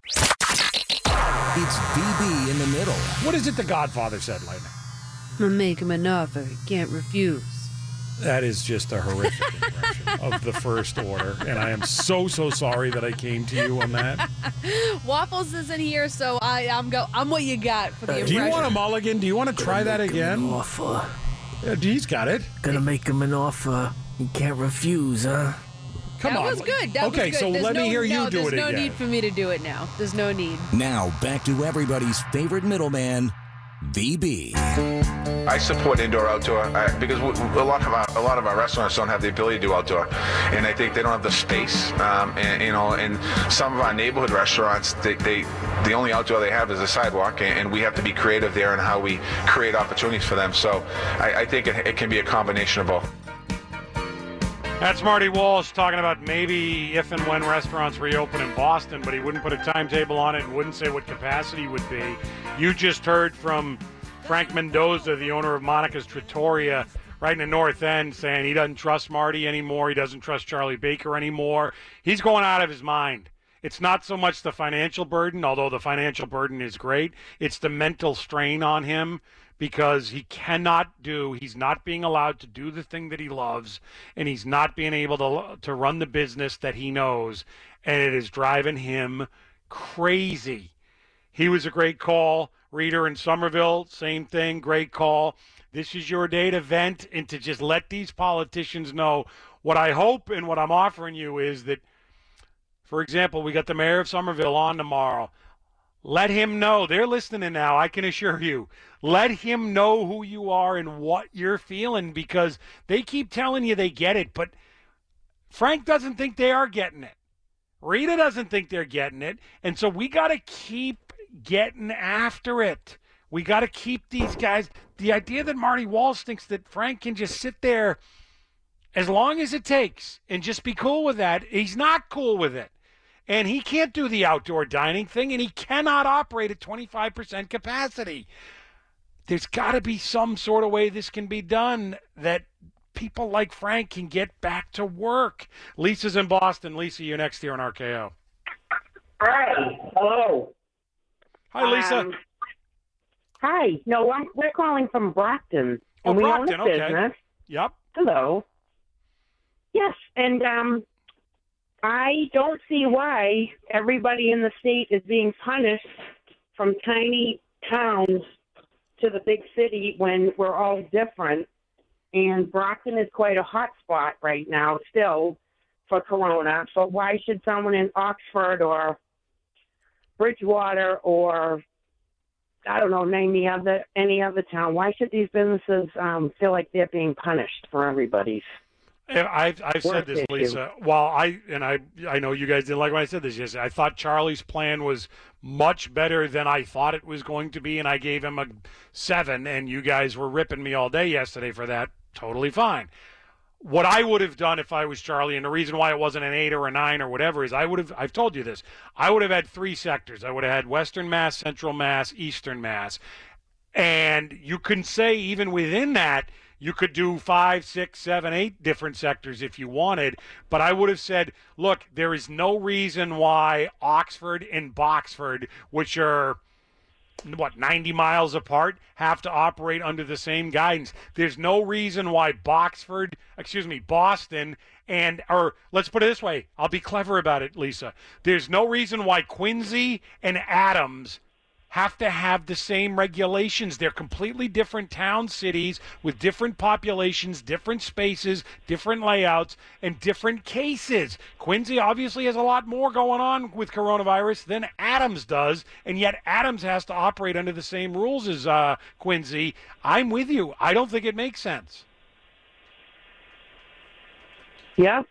It's VB in the middle. What is it the Godfather said, Lightning? I'm gonna make him an offer he can't refuse. That is just a horrific impression of the first order, and I am so so sorry that I came to you on that. Waffles isn't here, so I, I'm go. I'm what you got for the impression. Do you want a mulligan? Do you want to try that again? Offer. Yeah, he's got it. Gonna make him an offer he can't refuse, huh? Come that on. was good. That okay, was good. so There's let me hear you no, do there's it no again. need for me to do it now. There's no need. Now back to everybody's favorite middleman, VB. I support indoor outdoor uh, because w- a lot of our, a lot of our restaurants don't have the ability to do outdoor, and I think they don't have the space. Um, and you know, and some of our neighborhood restaurants, they, they the only outdoor they have is a sidewalk, and, and we have to be creative there in how we create opportunities for them. So I, I think it, it can be a combination of both. That's Marty Walsh talking about maybe if and when restaurants reopen in Boston, but he wouldn't put a timetable on it and wouldn't say what capacity would be. You just heard from Frank Mendoza, the owner of Monica's Trattoria, right in the North End, saying he doesn't trust Marty anymore. He doesn't trust Charlie Baker anymore. He's going out of his mind. It's not so much the financial burden, although the financial burden is great. It's the mental strain on him because he cannot do, he's not being allowed to do the thing that he loves, and he's not being able to, to run the business that he knows, and it is driving him crazy. He was a great call. Rita in Somerville, same thing, great call. This is your day to vent and to just let these politicians know. What I hope and what I'm offering you is that, for example, we got the mayor of Somerville on tomorrow. Let him know. They're listening now, I can assure you. Let him know who you are and what you're feeling because they keep telling you they get it, but Frank doesn't think they are getting it. Rita doesn't think they're getting it. And so we got to keep getting after it. We got to keep these guys. The idea that Marty Walsh thinks that Frank can just sit there as long as it takes and just be cool with that, he's not cool with it. And he can't do the outdoor dining thing, and he cannot operate at 25% capacity. There's got to be some sort of way this can be done that people like Frank can get back to work. Lisa's in Boston. Lisa, you're next here on RKO. Hi. Hello. Hi, Lisa. Um, hi. No, I'm, we're calling from Brockton. Oh, we Brockton, own a okay. business. Yep. Hello. Yes, and um, I don't see why everybody in the state is being punished from tiny towns to the big city when we're all different. And Brockton is quite a hot spot right now, still for Corona. So why should someone in Oxford or Bridgewater or I don't know, name the other any other town. Why should these businesses um, feel like they're being punished for everybody's? And I've, I've said this, issue. Lisa. While I and I I know you guys didn't like when I said this. Yes, I thought Charlie's plan was much better than I thought it was going to be, and I gave him a seven. And you guys were ripping me all day yesterday for that. Totally fine. What I would have done if I was Charlie, and the reason why it wasn't an eight or a nine or whatever is I would have. I've told you this. I would have had three sectors. I would have had Western Mass, Central Mass, Eastern Mass, and you can say even within that you could do five, six, seven, eight different sectors if you wanted. But I would have said, look, there is no reason why Oxford and Boxford, which are what 90 miles apart have to operate under the same guidance there's no reason why boxford excuse me boston and or let's put it this way i'll be clever about it lisa there's no reason why quincy and adams have to have the same regulations. They're completely different town cities with different populations, different spaces, different layouts, and different cases. Quincy obviously has a lot more going on with coronavirus than Adams does, and yet Adams has to operate under the same rules as uh, Quincy. I'm with you. I don't think it makes sense. Yeah.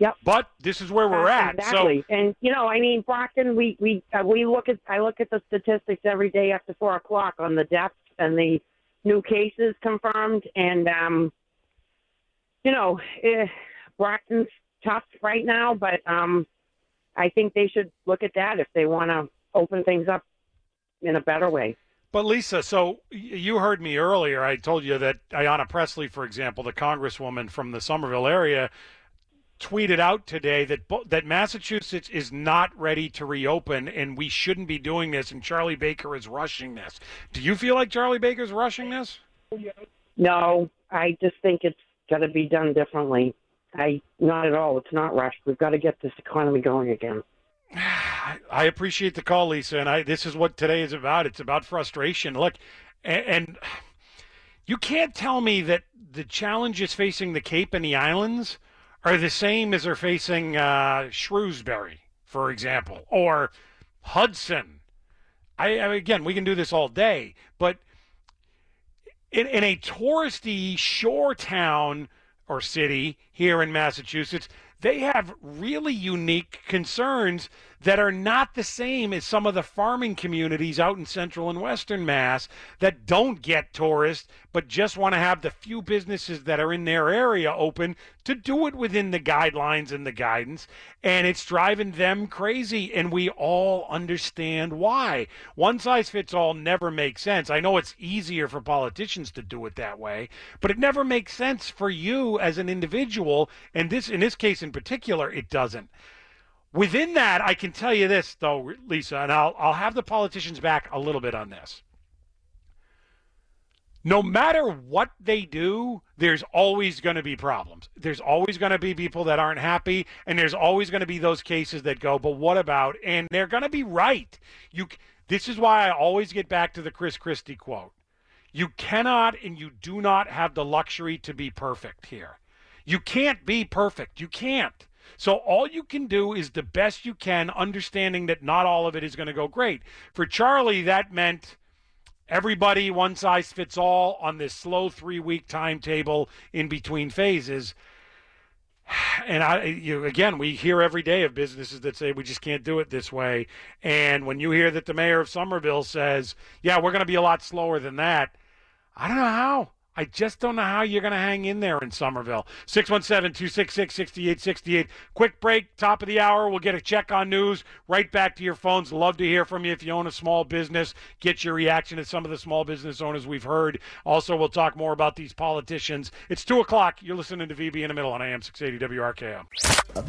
Yep. But this is where we're at. Exactly. So and you know, I mean, Brockton, we we uh, we look at I look at the statistics every day after four o'clock on the deaths and the new cases confirmed, and um, you know, eh, Brockton's tough right now, but um, I think they should look at that if they want to open things up in a better way. But Lisa, so you heard me earlier. I told you that Ayanna Pressley, for example, the congresswoman from the Somerville area, tweeted out today that that Massachusetts is not ready to reopen, and we shouldn't be doing this. And Charlie Baker is rushing this. Do you feel like Charlie Baker's rushing this? No, I just think it's got to be done differently. I not at all. It's not rushed. We've got to get this economy going again. I appreciate the call, Lisa, and I this is what today is about. It's about frustration. Look, and, and you can't tell me that the challenges facing the Cape and the islands are the same as they're facing uh, Shrewsbury, for example, or Hudson. I, I again, we can do this all day, but in, in a touristy shore town or city here in Massachusetts, they have really unique concerns that are not the same as some of the farming communities out in central and western Mass that don't get tourists but just want to have the few businesses that are in their area open to do it within the guidelines and the guidance. And it's driving them crazy. And we all understand why. One size fits all never makes sense. I know it's easier for politicians to do it that way, but it never makes sense for you as an individual. And this, in this case in particular, it doesn't. Within that, I can tell you this, though, Lisa, and I'll, I'll have the politicians back a little bit on this. No matter what they do, there's always going to be problems. There's always going to be people that aren't happy, and there's always going to be those cases that go, but what about? And they're going to be right. You. This is why I always get back to the Chris Christie quote. You cannot and you do not have the luxury to be perfect here. You can't be perfect. You can't. So all you can do is the best you can, understanding that not all of it is going to go great. For Charlie, that meant everybody one size fits all on this slow three week timetable in between phases. And I, you again, we hear every day of businesses that say we just can't do it this way. And when you hear that the mayor of Somerville says, "Yeah, we're going to be a lot slower than that," I don't know how. I just don't know how you're going to hang in there in Somerville. 617 266 6868. Quick break, top of the hour. We'll get a check on news right back to your phones. Love to hear from you if you own a small business. Get your reaction to some of the small business owners we've heard. Also, we'll talk more about these politicians. It's 2 o'clock. You're listening to VB in the middle on AM 680 WRKO.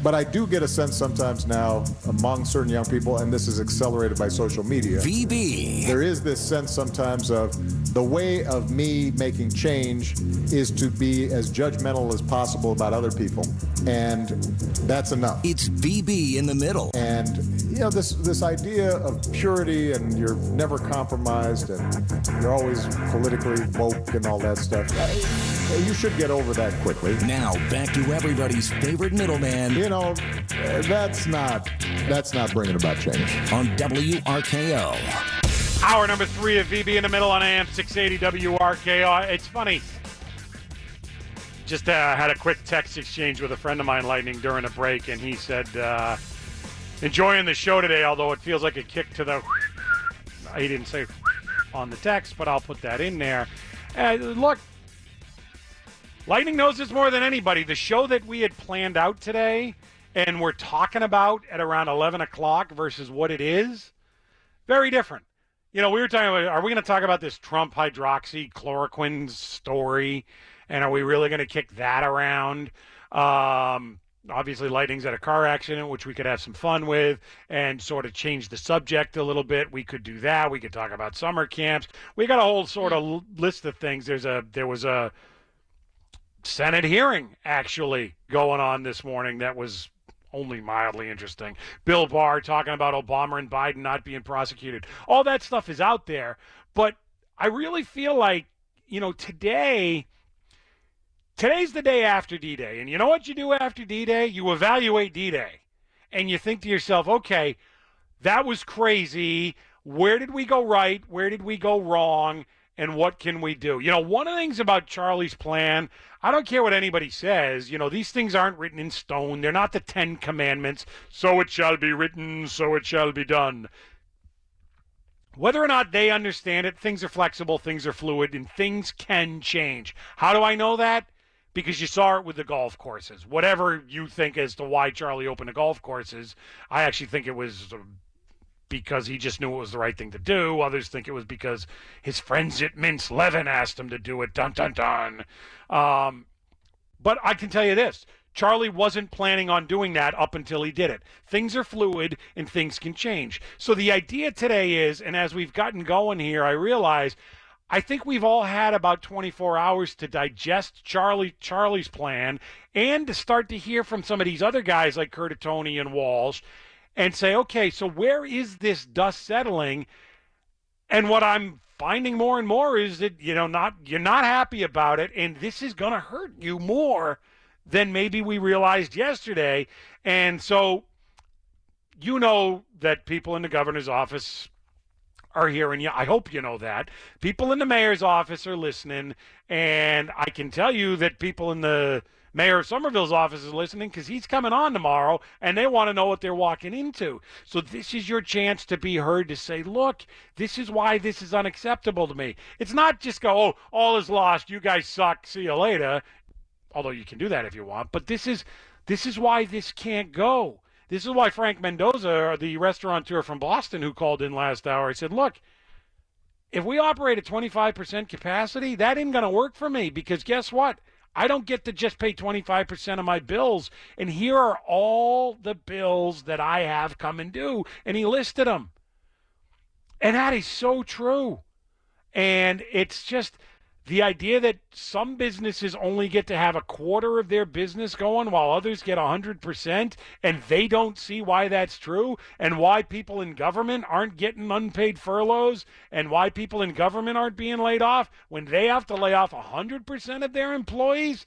But I do get a sense sometimes now among certain young people, and this is accelerated by social media. VB. There is this sense sometimes of the way of me making change is to be as judgmental as possible about other people, and that's enough. It's VB in the middle. And you know this this idea of purity and you're never compromised and you're always politically woke and all that stuff. You should get over that quickly. Now back to everybody's favorite middleman. You know, that's not that's not bringing about change. On WRKO. Hour number three of VB in the middle on AM 680 WRKO. It's funny. Just uh, had a quick text exchange with a friend of mine, Lightning, during a break, and he said, uh, enjoying the show today, although it feels like a kick to the. He didn't say on the text, but I'll put that in there. Uh, look, Lightning knows this more than anybody. The show that we had planned out today and we're talking about at around 11 o'clock versus what it is, very different. You know, we were talking about are we going to talk about this Trump hydroxychloroquine story? And are we really going to kick that around? Um, obviously, Lightning's at a car accident, which we could have some fun with and sort of change the subject a little bit. We could do that. We could talk about summer camps. We got a whole sort of list of things. There's a there was a Senate hearing actually going on this morning that was only mildly interesting. Bill Barr talking about Obama and Biden not being prosecuted. All that stuff is out there, but I really feel like, you know, today today's the day after D-Day. And you know what you do after D-Day? You evaluate D-Day. And you think to yourself, "Okay, that was crazy. Where did we go right? Where did we go wrong?" and what can we do? You know, one of the things about Charlie's plan, I don't care what anybody says, you know, these things aren't written in stone. They're not the 10 commandments. So it shall be written, so it shall be done. Whether or not they understand it, things are flexible, things are fluid, and things can change. How do I know that? Because you saw it with the golf courses. Whatever you think as to why Charlie opened the golf courses, I actually think it was because he just knew it was the right thing to do. Others think it was because his friends at Mintz Levin asked him to do it. Dun dun dun. Um, but I can tell you this Charlie wasn't planning on doing that up until he did it. Things are fluid and things can change. So the idea today is, and as we've gotten going here, I realize I think we've all had about 24 hours to digest Charlie Charlie's plan and to start to hear from some of these other guys like Curtatone and Walsh and say, okay, so where is this dust settling? And what I'm finding more and more is that you know not you're not happy about it, and this is going to hurt you more than maybe we realized yesterday. And so, you know that people in the governor's office are hearing you. I hope you know that. People in the mayor's office are listening, and I can tell you that people in the Mayor Somerville's office is listening because he's coming on tomorrow and they want to know what they're walking into. So this is your chance to be heard to say, look, this is why this is unacceptable to me. It's not just go, oh, all is lost, you guys suck, see you later. Although you can do that if you want, but this is this is why this can't go. This is why Frank Mendoza, the restaurateur from Boston who called in last hour, he said, look, if we operate at 25% capacity, that ain't going to work for me because guess what? I don't get to just pay 25% of my bills. And here are all the bills that I have come and due. And he listed them. And that is so true. And it's just the idea that some businesses only get to have a quarter of their business going while others get 100% and they don't see why that's true and why people in government aren't getting unpaid furloughs and why people in government aren't being laid off when they have to lay off 100% of their employees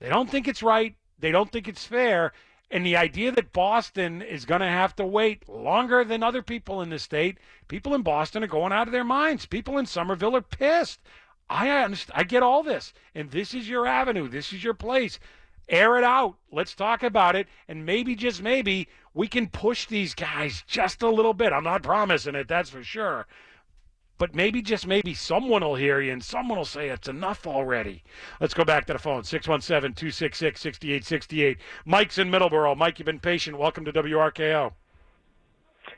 they don't think it's right they don't think it's fair and the idea that Boston is going to have to wait longer than other people in the state, people in Boston are going out of their minds. People in Somerville are pissed. I understand. I get all this, and this is your avenue. This is your place. Air it out. Let's talk about it, and maybe just maybe we can push these guys just a little bit. I'm not promising it, that's for sure. But maybe just maybe someone will hear you and someone will say it's enough already. Let's go back to the phone 617 266 6868. Mike's in Middleborough. Mike, you've been patient. Welcome to WRKO.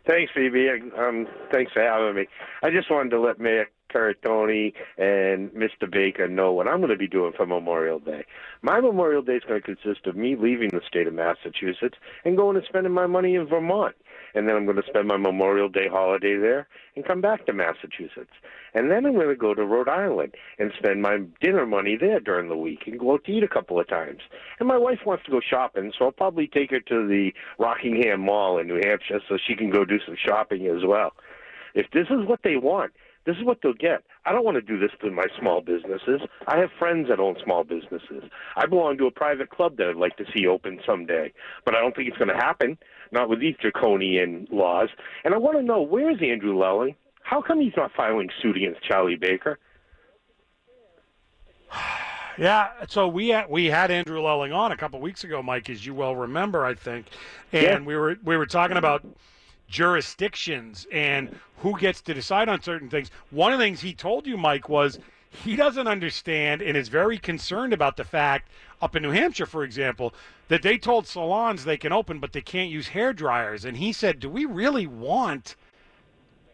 Thanks, VB. Um, thanks for having me. I just wanted to let Mayor Curtatone and Mr. Baker know what I'm going to be doing for Memorial Day. My Memorial Day is going to consist of me leaving the state of Massachusetts and going and spending my money in Vermont. And then I'm going to spend my Memorial Day holiday there and come back to Massachusetts. And then I'm going to go to Rhode Island and spend my dinner money there during the week and go out to eat a couple of times. And my wife wants to go shopping, so I'll probably take her to the Rockingham Mall in New Hampshire so she can go do some shopping as well. If this is what they want, this is what they'll get. I don't want to do this to my small businesses. I have friends that own small businesses. I belong to a private club that I'd like to see open someday, but I don't think it's going to happen, not with these draconian laws. And I want to know where is Andrew Lelling? How come he's not filing suit against Charlie Baker? Yeah, so we had, we had Andrew Lelling on a couple weeks ago, Mike, as you well remember, I think, and Yeah. we were we were talking about jurisdictions and who gets to decide on certain things. One of the things he told you, Mike, was he doesn't understand and is very concerned about the fact up in New Hampshire, for example, that they told salons they can open, but they can't use hair dryers. And he said, "Do we really want?"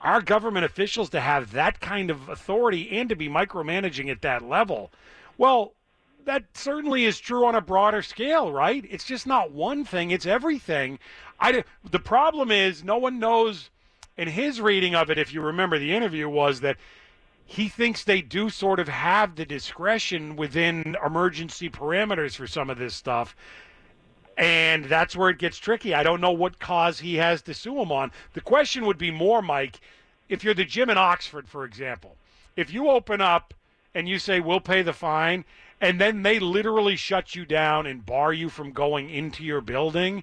our government officials to have that kind of authority and to be micromanaging at that level. Well, that certainly is true on a broader scale, right? It's just not one thing, it's everything. I, the problem is no one knows, and his reading of it, if you remember the interview, was that he thinks they do sort of have the discretion within emergency parameters for some of this stuff. And that's where it gets tricky. I don't know what cause he has to sue him on. The question would be more, Mike, if you're the gym in Oxford, for example, if you open up and you say, we'll pay the fine, and then they literally shut you down and bar you from going into your building,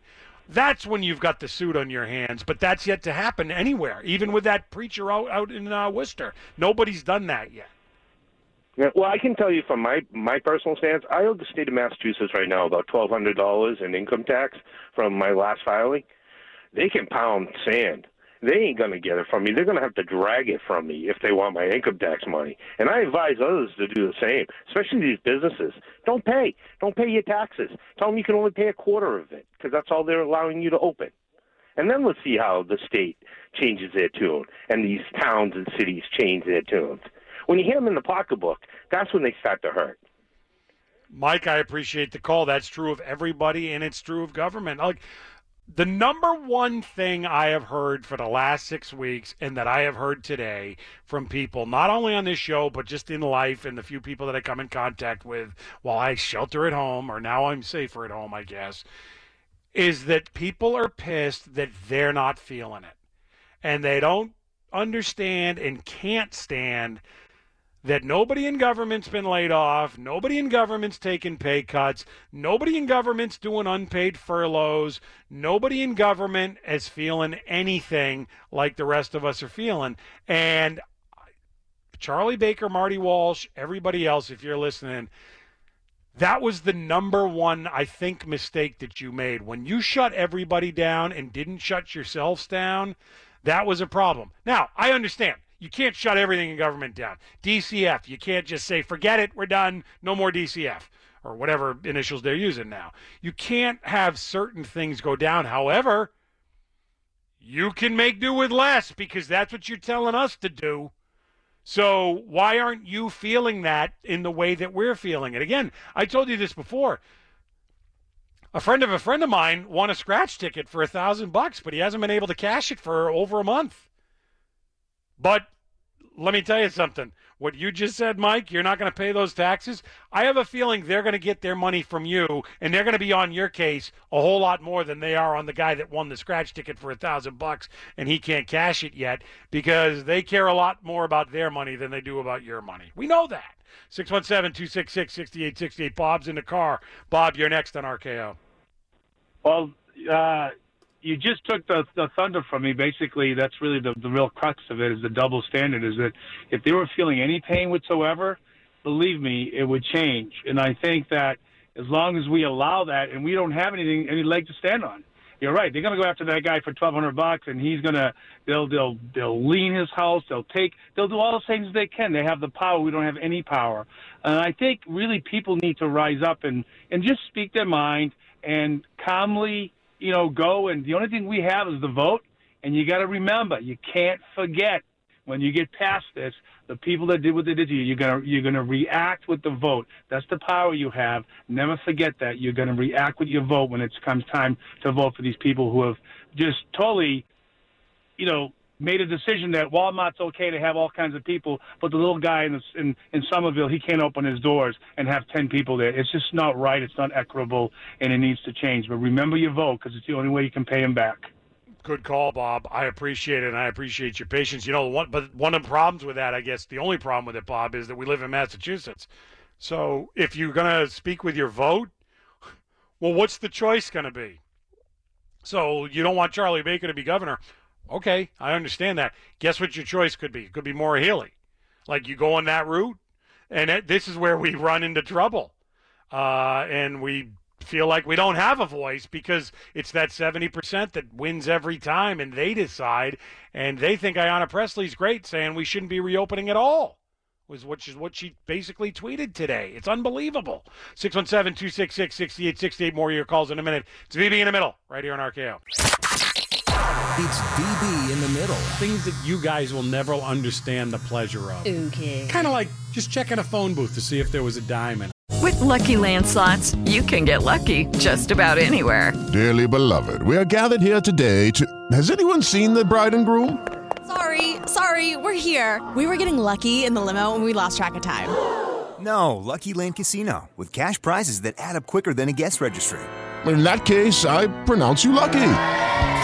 that's when you've got the suit on your hands. But that's yet to happen anywhere, even with that preacher out, out in uh, Worcester. Nobody's done that yet. Yeah, well, I can tell you from my my personal stance, I owe the state of Massachusetts right now about twelve hundred dollars in income tax from my last filing. They can pound sand. They ain't gonna get it from me. They're gonna have to drag it from me if they want my income tax money. And I advise others to do the same, especially these businesses. Don't pay. Don't pay your taxes. Tell them you can only pay a quarter of it because that's all they're allowing you to open. And then let's see how the state changes their tune and these towns and cities change their tunes. When you hit them in the pocketbook, that's when they start to hurt. Mike, I appreciate the call. That's true of everybody, and it's true of government. Like the number one thing I have heard for the last six weeks, and that I have heard today from people, not only on this show, but just in life, and the few people that I come in contact with while I shelter at home, or now I'm safer at home, I guess, is that people are pissed that they're not feeling it. And they don't understand and can't stand that nobody in government's been laid off, nobody in government's taking pay cuts, nobody in government's doing unpaid furloughs, nobody in government is feeling anything like the rest of us are feeling. And Charlie Baker, Marty Walsh, everybody else, if you're listening, that was the number one, I think, mistake that you made. When you shut everybody down and didn't shut yourselves down, that was a problem. Now, I understand. You can't shut everything in government down. DCF, you can't just say, forget it, we're done, no more DCF, or whatever initials they're using now. You can't have certain things go down. However, you can make do with less because that's what you're telling us to do. So why aren't you feeling that in the way that we're feeling it? Again, I told you this before. A friend of a friend of mine won a scratch ticket for a thousand bucks, but he hasn't been able to cash it for over a month. But let me tell you something. What you just said, Mike, you're not going to pay those taxes. I have a feeling they're going to get their money from you, and they're going to be on your case a whole lot more than they are on the guy that won the scratch ticket for a thousand bucks and he can't cash it yet because they care a lot more about their money than they do about your money. We know that. 617 266 6868. Bob's in the car. Bob, you're next on RKO. Well, uh, you just took the, the thunder from me. Basically, that's really the, the real crux of it is the double standard is that if they were feeling any pain whatsoever, believe me, it would change. And I think that as long as we allow that and we don't have anything, any leg to stand on, you're right. They're going to go after that guy for twelve hundred bucks, and he's going to they'll they'll they'll lien his house. They'll take they'll do all the things they can. They have the power. We don't have any power. And I think really people need to rise up and and just speak their mind and calmly you know, go and the only thing we have is the vote. And you got to remember, you can't forget when you get past this, the people that did what they did to you, you're gonna you're gonna react with the vote. That's the power you have. Never forget that. You're gonna react with your vote when it comes time to vote for these people who have just totally, you know, made a decision that Walmart's okay to have all kinds of people, but the little guy in the, in in Somerville he can't open his doors and have ten people there. It's just not right. It's not equitable, and it needs to change. But remember your vote because it's the only way you can pay him back. Good call, Bob. I appreciate it, and I appreciate your patience. You know, one, but one of the problems with that, I guess, the only problem with it, Bob, is that we live in Massachusetts. So if you're going to speak with your vote, well, what's the choice going to be? So you don't want Charlie Baker to be governor. Okay, I understand that. Guess what your choice could be? It could be Maura Healey. Like you go on that route, and it, this is where we run into trouble. Uh, and we feel like we don't have a voice because it's that 70% that wins every time, and they decide. And they think Ayanna Pressley's great, saying we shouldn't be reopening at all. Was which is what she basically tweeted today. It's unbelievable. 617 266 6868. More of your calls in a minute. It's VB in the middle, right here on RKO. It's VB in the middle. Things that you guys will never understand the pleasure of. Okay. Kind of like just checking a phone booth to see if there was a diamond. With Lucky Land slots, you can get lucky just about anywhere. Dearly beloved, we are gathered here today to. Has anyone seen the bride and groom? Sorry, sorry, we're here. We were getting lucky in the limo and we lost track of time. No, Lucky Land Casino, with cash prizes that add up quicker than a guest registry. In that case, I pronounce you lucky.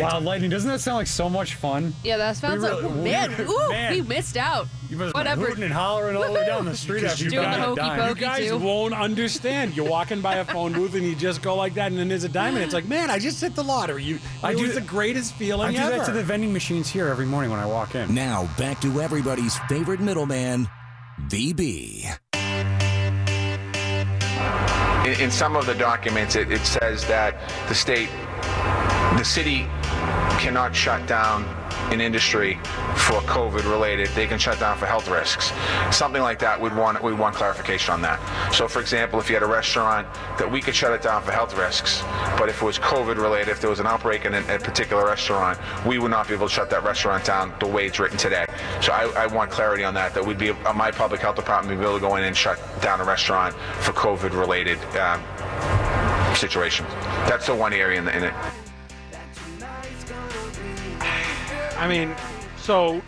Wow, lightning! Doesn't that sound like so much fun? Yeah, that sounds We like really- man. we- Ooh, man. we missed out. You must Whatever. hooting and hollering all the way down the street after you Doing got the a hokey dime. pokey You guys too. won't understand. You're walking by a phone booth and you just go like that, and then there's a diamond. It's like, man, I just hit the lottery. You, I it do the greatest feeling I do ever. that to the vending machines here every morning when I walk in. Now back to everybody's favorite middleman, VB. In, in some of the documents, it, it says that the state, the city cannot shut down an industry for COVID related. They can shut down for health risks. Something like that, we'd want, we'd want clarification on that. So for example, if you had a restaurant, that we could shut it down for health risks, but if it was COVID related, if there was an outbreak in a, a particular restaurant, we would not be able to shut that restaurant down the way it's written today. So I, I want clarity on that, that we'd be, uh, my public health department would be able to go in and shut down a restaurant for COVID related um, situations. That's the one area in, the, in it. I mean, so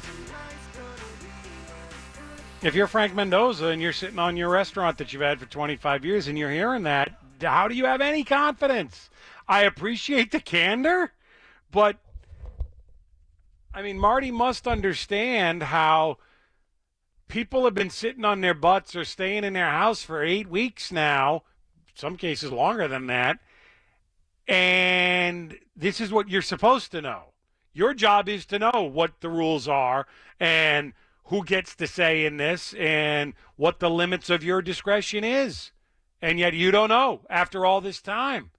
if you're Frank Mendoza and you're sitting on your restaurant that you've had for 25 years and you're hearing that, how do you have any confidence? I appreciate the candor, but I mean, Marty must understand how people have been sitting on their butts or staying in their house for eight weeks now, some cases longer than that. And this is what you're supposed to know. Your job is to know what the rules are and who gets to say in this and what the limits of your discretion is. And yet you don't know after all this time.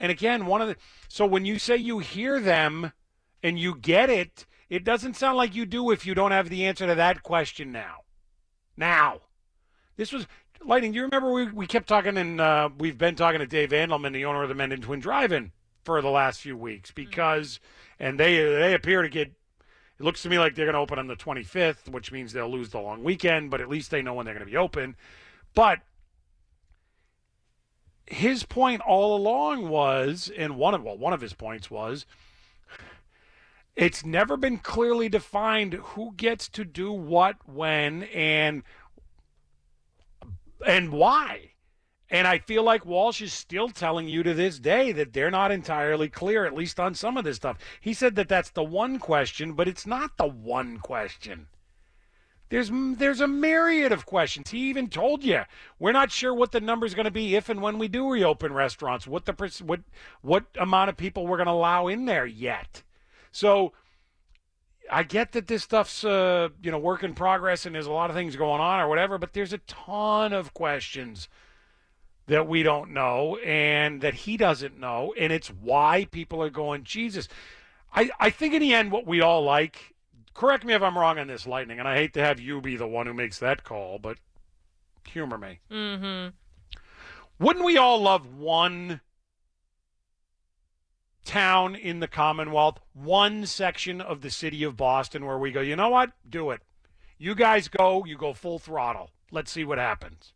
And again, one of the so when you say you hear them and you get it, it doesn't sound like you do if you don't have the answer to that question now. Now. This was Lightning, do you remember we, we kept talking and uh, we've been talking to Dave Andelman, the owner of the Mendon Twin Drive-In, for the last few weeks because and they they appear to get it looks to me like they're going to open on the 25th, which means they'll lose the long weekend, but at least they know when they're going to be open. But his point all along was, and one of well, one of his points was, it's never been clearly defined who gets to do what, when, and and why. And I feel like Walsh is still telling you to this day that they're not entirely clear, at least on some of this stuff. He said that that's the one question, but it's not the one question. There's there's a myriad of questions. He even told you we're not sure what the number's going to be if and when we do reopen restaurants. What the what what amount of people we're going to allow in there yet. So I get that this stuff's uh, you know work in progress and there's a lot of things going on or whatever, but there's a ton of questions that we don't know and that he doesn't know, and it's why people are going Jesus. I I think in the end, what we all like. Correct me if I'm wrong on this, Lightning, and I hate to have you be the one who makes that call, but humor me. Mm-hmm. Wouldn't we all love one town in the Commonwealth, one section of the city of Boston where we go, you know what? Do it. You guys go, you go full throttle. Let's see what happens.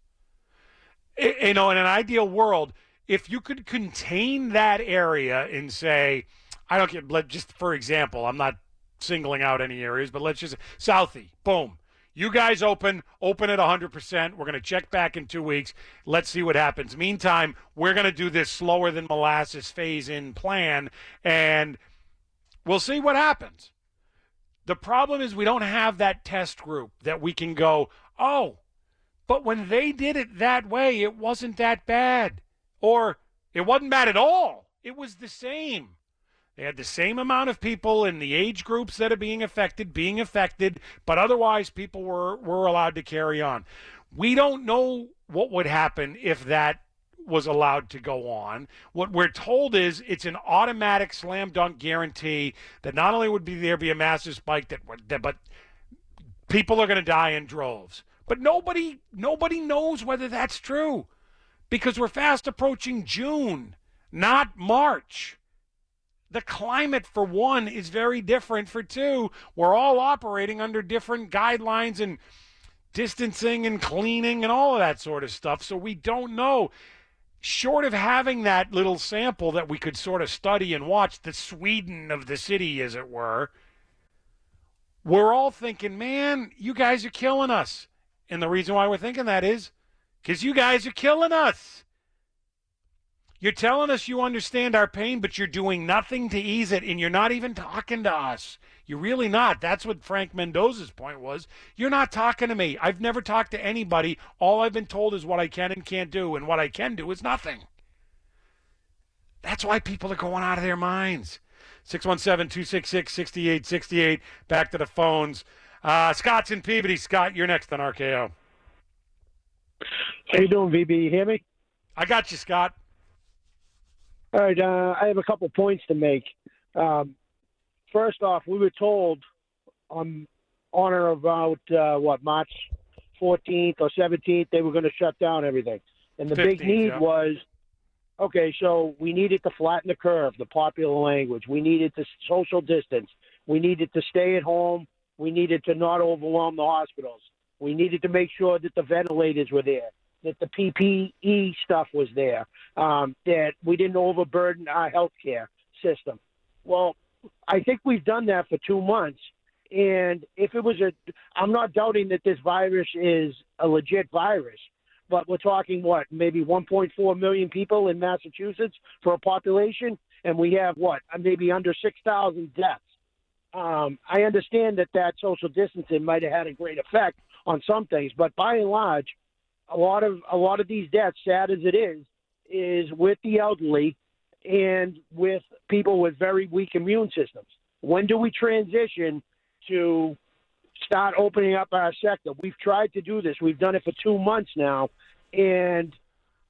You know, in an ideal world, if you could contain that area and say, I don't get, let just for example, I'm not singling out any areas, but let's just Southie, boom. You guys open, open at 100%. We're going to check back in two weeks. Let's see what happens. Meantime, we're going to do this slower than molasses phase in plan, and we'll see what happens. The problem is we don't have that test group that we can go, oh, but when they did it that way, it wasn't that bad. Or it wasn't bad at all. It was the same. They had the same amount of people in the age groups that are being affected, being affected, but otherwise people were, were allowed to carry on. We don't know what would happen if that was allowed to go on. What we're told is it's an automatic slam dunk guarantee that not only would be there be a massive spike that, that but people are going to die in droves. But nobody nobody knows whether that's true because we're fast approaching June, not March. The climate, for one, is very different. For two, we're all operating under different guidelines and distancing and cleaning and all of that sort of stuff. So we don't know. Short of having that little sample that we could sort of study and watch, the Sweden of the city, as it were, we're all thinking, man, you guys are killing us. And the reason why we're thinking that is because you guys are killing us. You're telling us you understand our pain, but you're doing nothing to ease it, and you're not even talking to us. You're really not. That's what Frank Mendoza's point was. You're not talking to me. I've never talked to anybody. All I've been told is what I can and can't do, and what I can do is nothing. That's why people are going out of their minds. 617 266 6868. Back to the phones. Uh, Scott's in Peabody. Scott, you're next on RKO. How you doing, VB? You hear me? I got you, Scott. All right. Uh, I have a couple points to make. Um, first off, we were told on on or about uh, what March 14th or 17th they were going to shut down everything, and the big need yeah. was okay. So we needed to flatten the curve, the popular language. We needed to social distance. We needed to stay at home. We needed to not overwhelm the hospitals. We needed to make sure that the ventilators were there, that the PPE stuff was there, um, that we didn't overburden our healthcare system. Well, I think we've done that for two months. And if it was a, I'm not doubting that this virus is a legit virus, but we're talking what, maybe 1.4 million people in Massachusetts for a population, and we have what, maybe under 6,000 deaths. Um, I understand that that social distancing might have had a great effect on some things, but by and large, a lot of a lot of these deaths, sad as it is, is with the elderly and with people with very weak immune systems. When do we transition to start opening up our sector? We've tried to do this. We've done it for two months now, and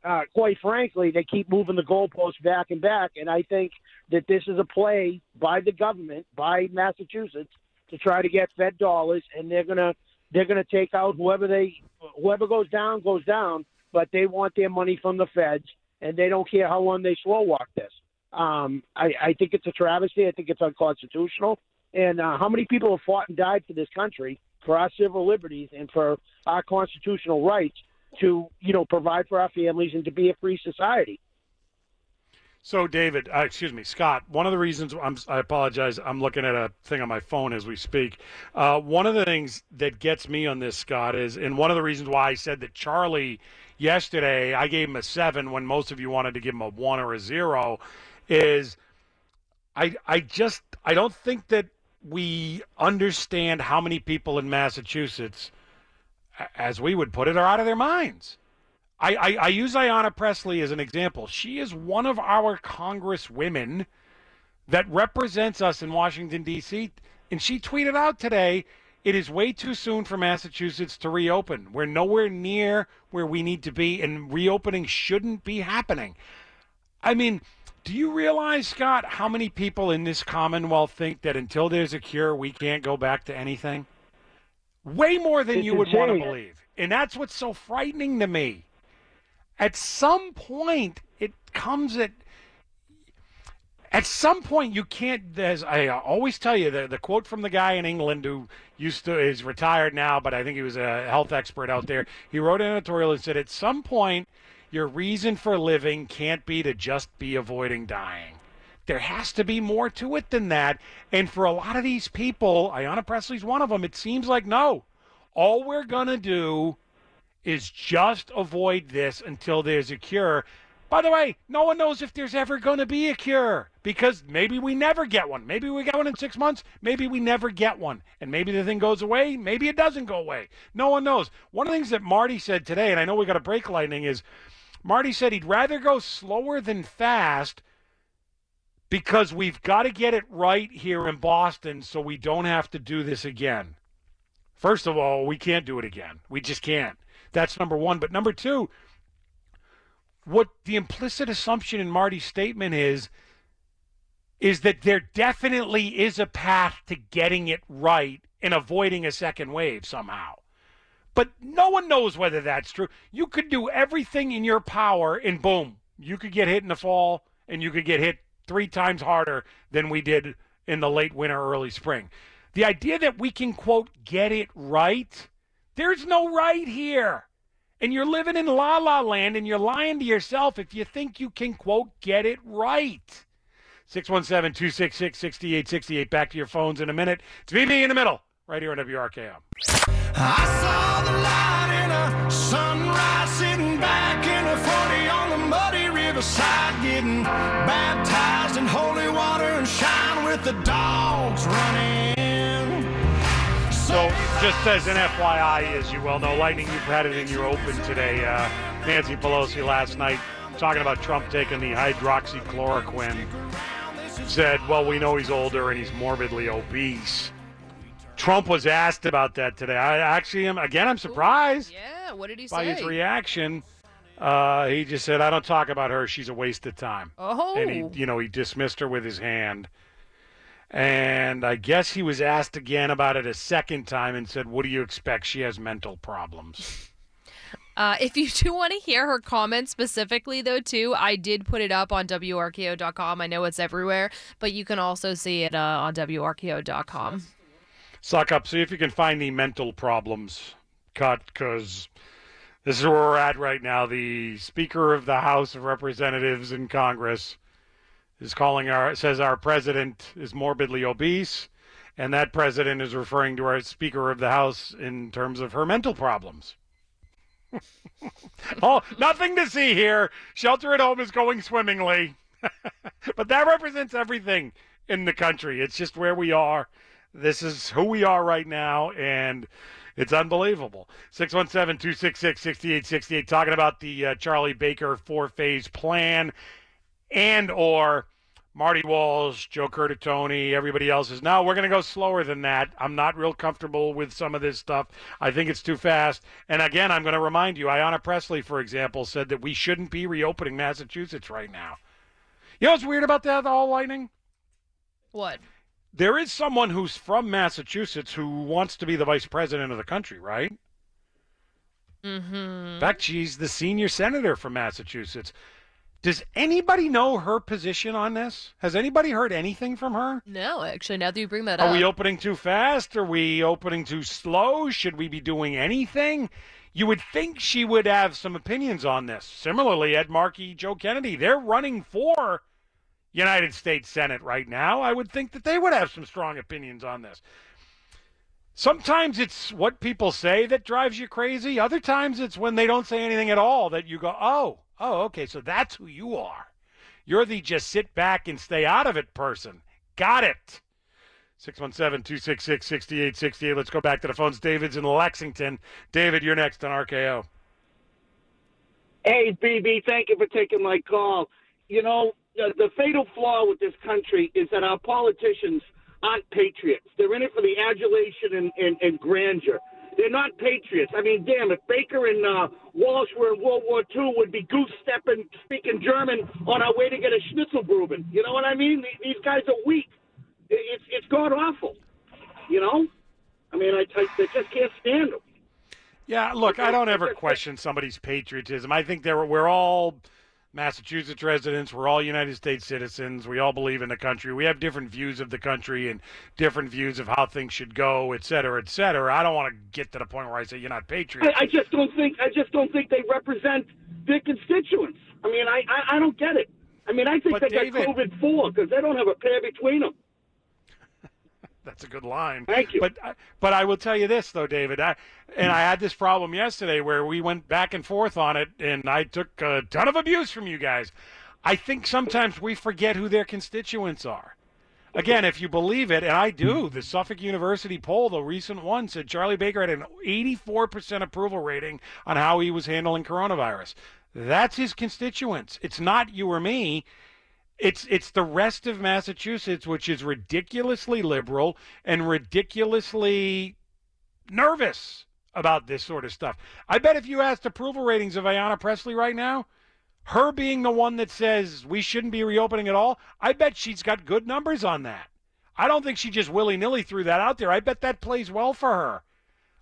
uh, quite frankly, they keep moving the goalposts back and back. And I think that this is a play by the government, by Massachusetts, to try to get Fed dollars, and they're gonna they're gonna take out whoever they whoever goes down goes down, but they want their money from the Feds, and they don't care how long they slow walk this. Um, I, I think it's a travesty. I think it's unconstitutional. And uh, how many people have fought and died for this country, for our civil liberties, and for our constitutional rights to, you know, provide for our families and to be a free society? So, David, uh, excuse me, Scott. One of the reasons I'm, I apologize. I'm looking at a thing on my phone as we speak. Uh, one of the things that gets me on this, Scott, is, and one of the reasons why I said that Charlie yesterday, I gave him a seven when most of you wanted to give him a one or a zero, is I, I just, I don't think that we understand how many people in Massachusetts, as we would put it, are out of their minds. I, I, I use Ayanna Pressley as an example. She is one of our congresswomen that represents us in Washington, D.C. And she tweeted out today it is way too soon for Massachusetts to reopen. We're nowhere near where we need to be, and reopening shouldn't be happening. I mean, do you realize, Scott, how many people in this Commonwealth think that until there's a cure, we can't go back to anything? Way more than It's you would want to believe. And that's what's so frightening to me. At some point, it comes at at some point you can't as i always tell you the, the quote from the guy in england who used to is retired now but i think he was a health expert out there. He wrote an editorial and said at some point your reason for living can't be to just be avoiding dying. There has to be more to it than that. And for a lot of these people ayanna pressley's one of them it seems like no. All we're going to do is just avoid this until there's a cure. By the way, no one knows if there's ever going to be a cure because maybe we never get one. Maybe we get one in six months. Maybe we never get one. And maybe the thing goes away. Maybe it doesn't go away. No one knows. One of the things that Marty said today, and I know we got to break lightning, is Marty said he'd rather go slower than fast because we've got to get it right here in Boston so we don't have to do this again. First of all, we can't do it again. We just can't. That's number one. But number two, what the implicit assumption in Marty's statement is, is that there definitely is a path to getting it right and avoiding a second wave somehow. But no one knows whether that's true. You could do everything in your power, and boom, you could get hit in the fall, and you could get hit three times harder than we did in the late winter, early spring. The idea that we can, quote, get it right, there's no right here. And you're living in la la land and you're lying to yourself if you think you can, quote, get it right. 617 266 6868. Back to your phones in a minute. It's VB in the middle, right here on WRKO. I saw the light in a sunrise sitting back in a 40 on the muddy riverside. baptized in holy water and shine with the dogs running. So, just as an FYI, as you well know, Lightning, you've had it in your open today. Uh, Nancy Pelosi last night talking about Trump taking the hydroxychloroquine said, well, we know he's older and he's morbidly obese. Trump was asked about that today. I actually am, again, I'm surprised Yeah, what did he by say? his reaction. Uh, he just said, I don't talk about her. She's a waste of time. Oh. And he, you know, he dismissed her with his hand. And I guess he was asked again about it a second time and said, What do you expect? She has mental problems. Uh, if you do want to hear her comments specifically, though, too, I did put it up on WRKO.com. I know it's everywhere, but you can also see it uh, on WRKO.com. Suck up. See if you can find the mental problems cut because this is where we're at right now. The Speaker of the House of Representatives in Congress is calling our, says our president is morbidly obese. And that president is referring to our Speaker of the House in terms of her mental problems. oh, nothing to see here. Shelter at home is going swimmingly. but that represents everything in the country. It's just where we are. This is who we are right now, and it's unbelievable. 617 266 6868, talking about the uh, Charlie Baker four phase plan and or Marty Walsh, Joe Curtatone, everybody else is now we're going to go slower than that. I'm not real comfortable with some of this stuff. I think it's too fast. And again, I'm going to remind you, Ayanna Pressley, for example, said that we shouldn't be reopening Massachusetts right now. You know what's weird about that, the whole lightning? What? There is someone who's from Massachusetts who wants to be the vice president of the country, right? Mm-hmm. In fact, she's the senior senator from Massachusetts. Does anybody know her position on this? Has anybody heard anything from her? No, actually, now that you bring that Are up. Are we opening too fast? Are we opening too slow? Should we be doing anything? You would think she would have some opinions on this. Similarly, Ed Markey, Joe Kennedy, they're running for United States Senate right now. I would think that they would have some strong opinions on this. Sometimes it's what people say that drives you crazy. Other times it's when they don't say anything at all that you go, oh, oh, okay, so that's who you are. You're the just sit back and stay out of it person. Got it. 617 266 6868. Let's go back to the phones. David's in Lexington. David, you're next on RKO. Hey, VB, thank you for taking my call. You know, the, the fatal flaw with this country is that our politicians aren't patriots. They're in it for the adulation and, and, and grandeur. They're not patriots. I mean, damn, if Baker and uh, Walsh were in World War II, would be goose stepping, speaking German on our way to get a Schnitzelgruben. You know what I mean? These- These guys are weak. It's it's god awful. You know? I mean, I, I, I just can't stand them. Yeah, look, I don't ever question somebody's patriotism. I think they're, we're all Massachusetts residents. We're all United States citizens. We all believe in the country. We have different views of the country and different views of how things should go, et cetera, et cetera. I don't want to get to the point where I say you're not patriots. I, I just don't think I just don't think they represent their constituents. I mean, I I, I don't get it. I mean, I think But they David- got COVID four because they don't have a pair between them. That's a good line. Thank you. But I- but I will tell you this though, David. I, and I had this problem yesterday where we went back and forth on it, and I took a ton of abuse from you guys. I think sometimes we forget who their constituents are. Again, if you believe it, and I do, the Suffolk University poll, the recent one, said Charlie Baker had an 84% approval rating on how he was handling coronavirus. That's his constituents. It's not you or me. It's it's the rest of Massachusetts, which is ridiculously liberal and ridiculously nervous about this sort of stuff. I bet if you asked approval ratings of Ayanna Pressley right now, her being the one that says we shouldn't be reopening at all, I bet she's got good numbers on that. I don't think she just willy nilly threw that out there. I bet that plays well for her.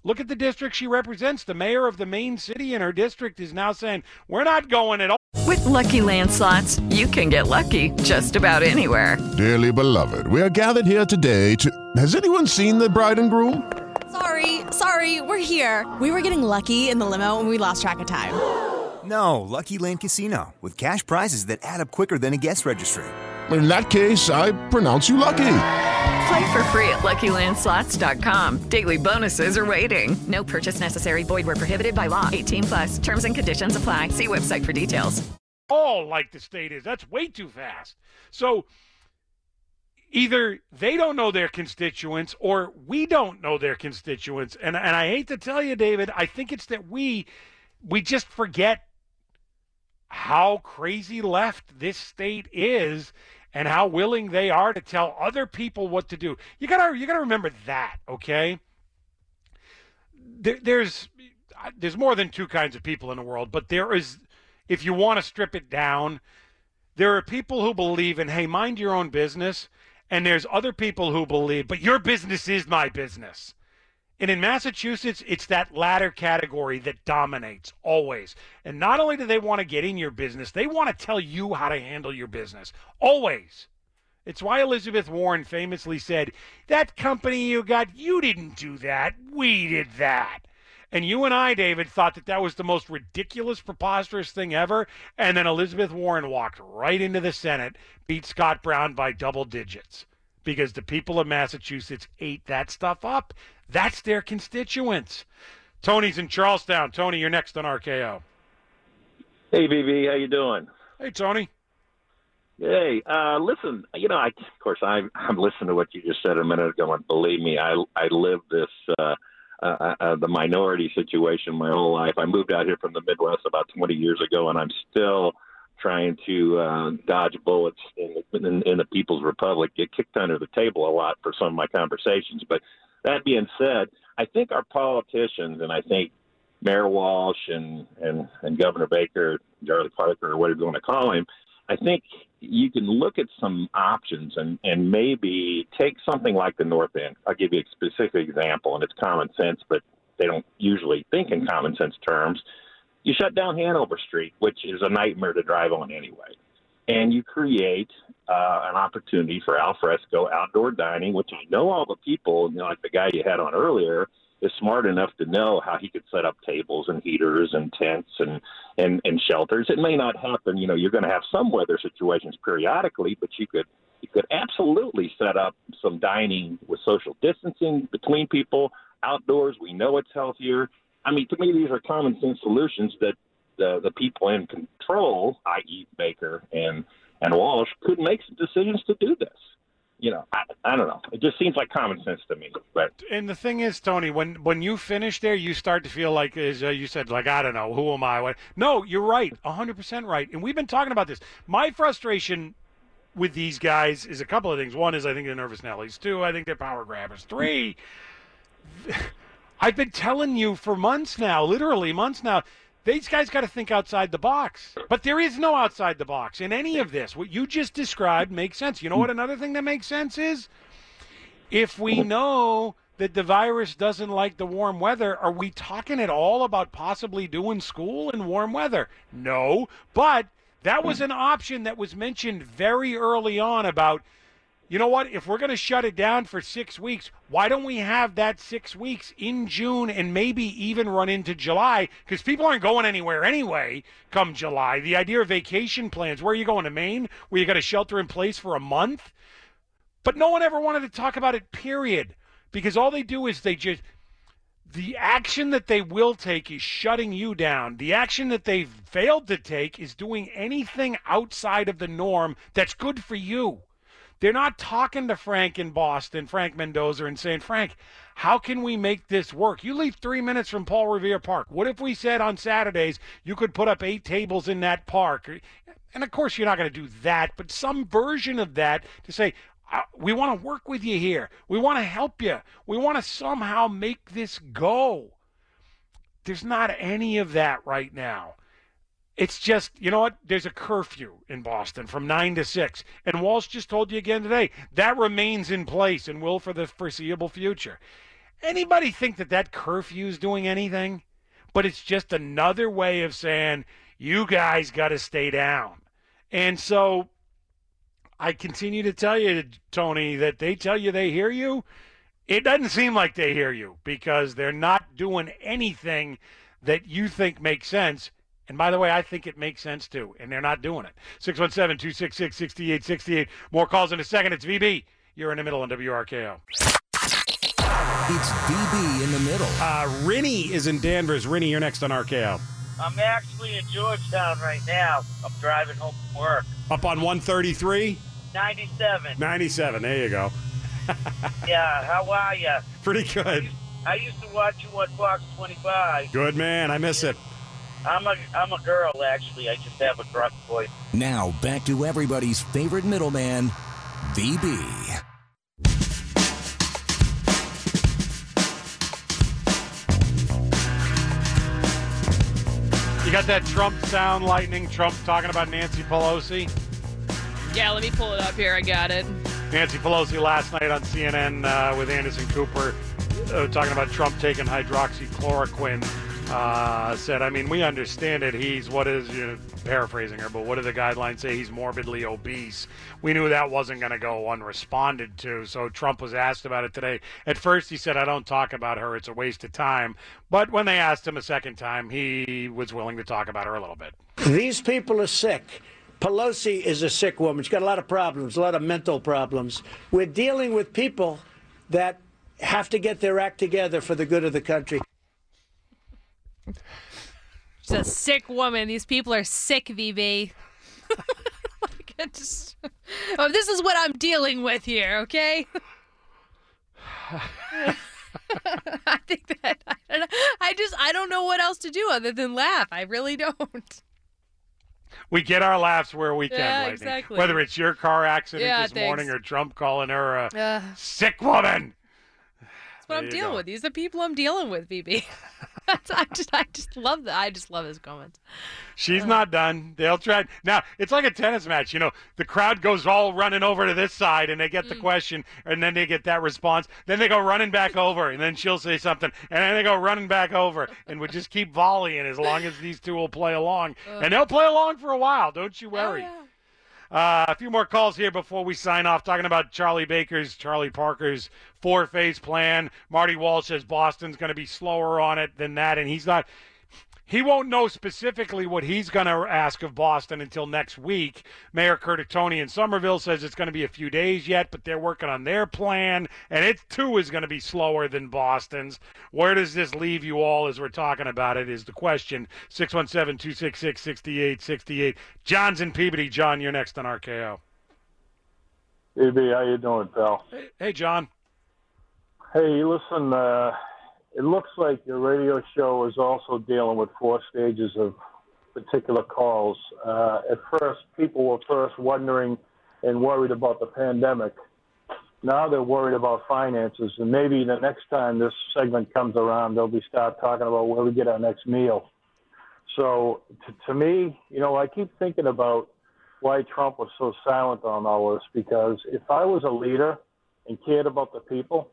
Look at the district she represents. The mayor of the main city in her district is now saying, we're not going at all. With Lucky Land slots, you can get lucky just about anywhere. Dearly beloved, we are gathered here today to. Has anyone seen the bride and groom? Sorry, sorry, we're here. We were getting lucky in the limo and we lost track of time. No, Lucky Land Casino, with cash prizes that add up quicker than a guest registry. In that case, I pronounce you lucky. Play for free at LuckyLandSlots.com. Daily bonuses are waiting. No purchase necessary. Void where prohibited by law. 18 plus. Terms and conditions apply. See website for details. all like the state is. That's way too fast. So either they don't know their constituents or we don't know their constituents. And and I hate to tell you, David, I think it's that we we just forget how crazy left this state is and how willing they are to tell other people what to do. You gotta you gotta remember that, okay? There, there's there's more than two kinds of people in the world, but there is, if you want to strip it down, there are people who believe in hey, mind your own business, and there's other people who believe, but your business is my business. And in Massachusetts, it's that latter category that dominates always. And not only do they want to get in your business, they want to tell you how to handle your business. Always. It's why Elizabeth Warren famously said, That company you got, you didn't do that. We did that. And you and I, David, thought that that was the most ridiculous, preposterous thing ever. And then Elizabeth Warren walked right into the Senate, beat Scott Brown by double digits because the people of Massachusetts ate that stuff up. That's their constituents. Tony's in Charlestown. Tony, you're next on RKO. Hey, VB, how you doing? Hey, Tony. Hey, uh, listen, you know, I, of course, I'm, I'm listening to what you just said a minute ago, and believe me, I, I lived this, uh, uh, uh, the minority situation my whole life. I moved out here from the Midwest about 20 years ago, and I'm still trying to uh, dodge bullets in, in, in the People's Republic, get kicked under the table a lot for some of my conversations. But that being said, I think our politicians, and I think Mayor Walsh and, and, and Governor Baker, Charlie Parker, or whatever you want to call him, I think you can look at some options and, and maybe take something like the North End. I'll give you a specific example, and it's common sense, but they don't usually think in common sense terms. You shut down Hanover Street, which is a nightmare to drive on anyway, and you create uh, an opportunity for alfresco outdoor dining, which I know all the people, you know, like the guy you had on earlier, is smart enough to know how he could set up tables and heaters and tents and and and shelters. It may not happen, you know, you're going to have some weather situations periodically, but you could you could absolutely set up some dining with social distancing between people outdoors. We know it's healthier. I mean, to me, these are common sense solutions that the the people in control, i.e., Baker and and Walsh, could make some decisions to do this you know, I, I don't know. It just seems like common sense to me. But and the thing is, Tony, when when you finish there, you start to feel like, as uh, you said, like I don't know, who am I? What? No, you're right, hundred percent right. And we've been talking about this. My frustration with these guys is a couple of things. One is I think they're nervous Nellies. Two, I think they're power grabbers. Three, I've been telling you for months now, literally months now these guys got to think outside the box. But there is no outside the box in any of this. What you just described makes sense. You know what another thing that makes sense is? If we know that the virus doesn't like the warm weather, are we talking at all about possibly doing school in warm weather? No. But that was an option that was mentioned very early on about you know what? If we're going to shut it down for six weeks, why don't we have that six weeks in June and maybe even run into July? Because people aren't going anywhere anyway come July. The idea of vacation plans, where are you going to Maine, where you got to shelter in place for a month? But no one ever wanted to talk about it, period. Because all they do is they just. The action that they will take is shutting you down. The action that they've failed to take is doing anything outside of the norm that's good for you. They're not talking to Frank in Boston, Frank Mendoza, and saying, Frank, how can we make this work? You leave three minutes from Paul Revere Park. What if we said on Saturdays you could put up eight tables in that park? And of course, you're not going to do that, but some version of that to say, uh, we want to work with you here. We want to help you. We want to somehow make this go. There's not any of that right now. It's just, you know what? There's a curfew in Boston from 9 to 6. And Walsh just told you again today that remains in place and will for the foreseeable future. Anybody think that that curfew is doing anything? But it's just another way of saying, you guys got to stay down. And so I continue to tell you, Tony, that they tell you they hear you. It doesn't seem like they hear you because they're not doing anything that you think makes sense and by the way, I think it makes sense too, and they're not doing it. 617 266 6868. More calls in a second. It's VB. You're in the middle on WRKO. It's VB in the middle. Uh, Rinny is in Danvers. Rinny, you're next on RKO. I'm actually in Georgetown right now. I'm driving home from work. Up on 133? 97. 97. There you go. yeah, how are you? Pretty good. I used to watch you on Fox 25. Good man. I miss it. I'm a I'm a girl actually. I just have a gruff voice. Now back to everybody's favorite middleman, VB. You got that Trump sound lightning, Trump talking about Nancy Pelosi? Yeah, let me pull it up here. I got it. Nancy Pelosi last night on CNN uh, with Anderson Cooper uh, talking about Trump taking hydroxychloroquine. Uh, said, I mean, we understand it. He's what is you know, paraphrasing her, but what do the guidelines say? He's morbidly obese. We knew that wasn't going to go unresponded to. So Trump was asked about it today. At first, he said, I don't talk about her. It's a waste of time. But when they asked him a second time, he was willing to talk about her a little bit. These people are sick. Pelosi is a sick woman. She's got a lot of problems, a lot of mental problems. We're dealing with people that have to get their act together for the good of the country. She's a sick woman. These people are sick, VB. Like, just- oh, this is what I'm dealing with here, okay? I think that I, don't know, I just I don't know what else to do other than laugh. I really don't. We get our laughs where we can, Yeah, Lightning. exactly. Whether it's your car accident Yeah, this morning or Trump calling her a Uh, sick woman. That's what There I'm dealing go. with. These are the people I'm dealing with, VB. I just I just love that. I just love his comments. She's not done. They'll try. Now, it's like a tennis match. You know, the crowd goes all running over to this side and they get Mm. the question and then they get that response. Then they go running back over and then she'll say something and then they go running back over and we just keep volleying as long as these two will play along. And they'll play along for a while. Don't you worry. Uh, a few more calls here before we sign off. Talking about Charlie Baker's, Charlie Parker's four phase plan. Marty Walsh says Boston's going to be slower on it than that, and he's not. He won't know specifically what he's going to ask of Boston until next week. Mayor Curtatone in Somerville says it's going to be a few days yet, but they're working on their plan, and it too is going to be slower than Boston's. Where does this leave you all as we're talking about it? Is the question. 617 266 6868. John's in Peabody. John, you're next on RKO. AB, how you doing, pal? Hey, John. Hey, listen, uh, it looks like your radio show is also dealing with four stages of particular calls. Uh, at first, people were first wondering and worried about the pandemic. Now they're worried about finances, and maybe the next time this segment comes around, they'll be start talking about where we get our next meal. So, to, to me, you know, I keep thinking about why Trump was so silent on all this because if I was a leader and cared about the people,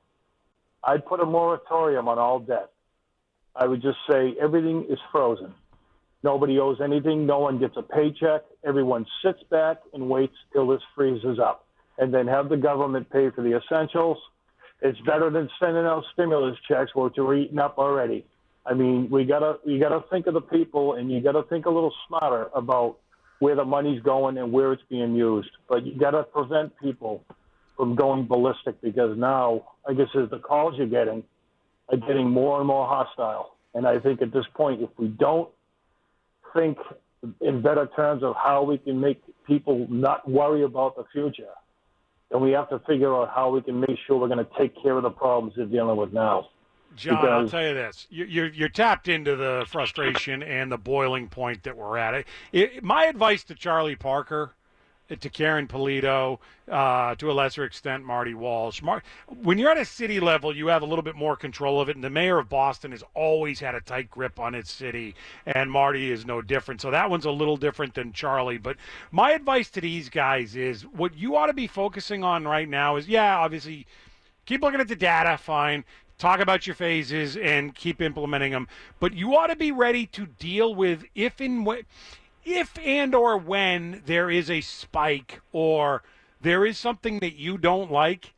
I'd put a moratorium on all debt. I would just say everything is frozen. Nobody owes anything. No one gets a paycheck. Everyone sits back and waits till this freezes up, and then have the government pay for the essentials. It's better than sending out stimulus checks, which are eaten up already. I mean, we gotta you gotta think of the people, and you gotta think a little smarter about where the money's going and where it's being used. But you gotta prevent people from going ballistic because now, I guess, as the calls you're getting are getting more and more hostile. And I think at this point, if we don't think in better terms of how we can make people not worry about the future, then we have to figure out how we can make sure we're going to take care of the problems they're dealing with now. John, I'll tell you this: You- you're you're tapped into the frustration and the boiling point that we're at. It, it, my advice to Charlie Parker, to Karen Polito, uh, to a lesser extent Marty Walsh. Mar- when you're at a city level, you have a little bit more control of it, and the mayor of Boston has always had a tight grip on its city, and Marty is no different. So that one's a little different than Charlie. But my advice to these guys is: what you ought to be focusing on right now is, yeah, obviously keep looking at the data, fine. Talk about your phases and keep implementing them. But you ought to be ready to deal with if when, if and or when there is a spike or there is something that you don't like.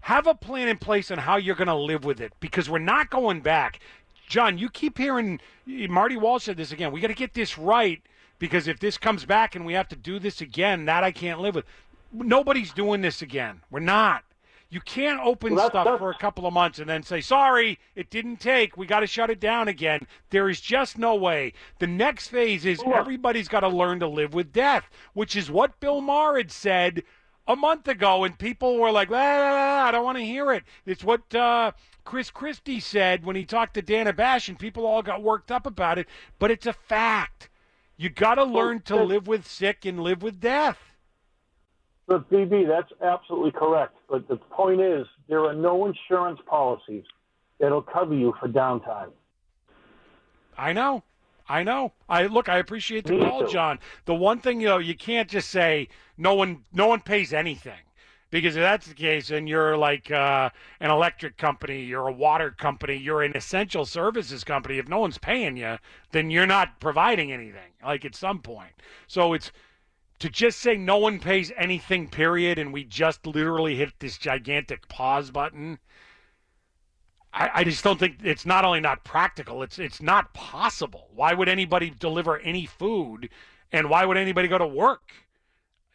Have a plan in place on how you're going to live with it because we're not going back. John, you keep hearing Marty Walsh said this again. We got to get this right because if this comes back and we have to do this again, that I can't live with. Nobody's doing this again. We're not. You can't open Well, stuff for a couple of months and then say, sorry, it didn't take. We got to shut it down again. There is just no way. The next phase is everybody's got to learn to live with death, which is what Bill Maher had said a month ago, and people were like, ah, I don't want to hear it. It's what uh, Chris Christie said when he talked to Dana Bash, and people all got worked up about it, but it's a fact. You got to learn to live with sick and live with death. But VB, that's absolutely correct. But the point is, there are no insurance policies that'll cover you for downtime. I know. I know. I look. I appreciate the Me call, too. John. The one thing you know, you can't just say no one. No one pays anything, because if that's the case, and you're like uh, an electric company, you're a water company, you're an essential services company. If no one's paying you, then you're not providing anything. Like at some point, so it's to just say no one pays anything. Period, and we just literally hit this gigantic pause button. I, just don't think it's not only not practical, it's it's not possible. Why would anybody deliver any food and why would anybody go to work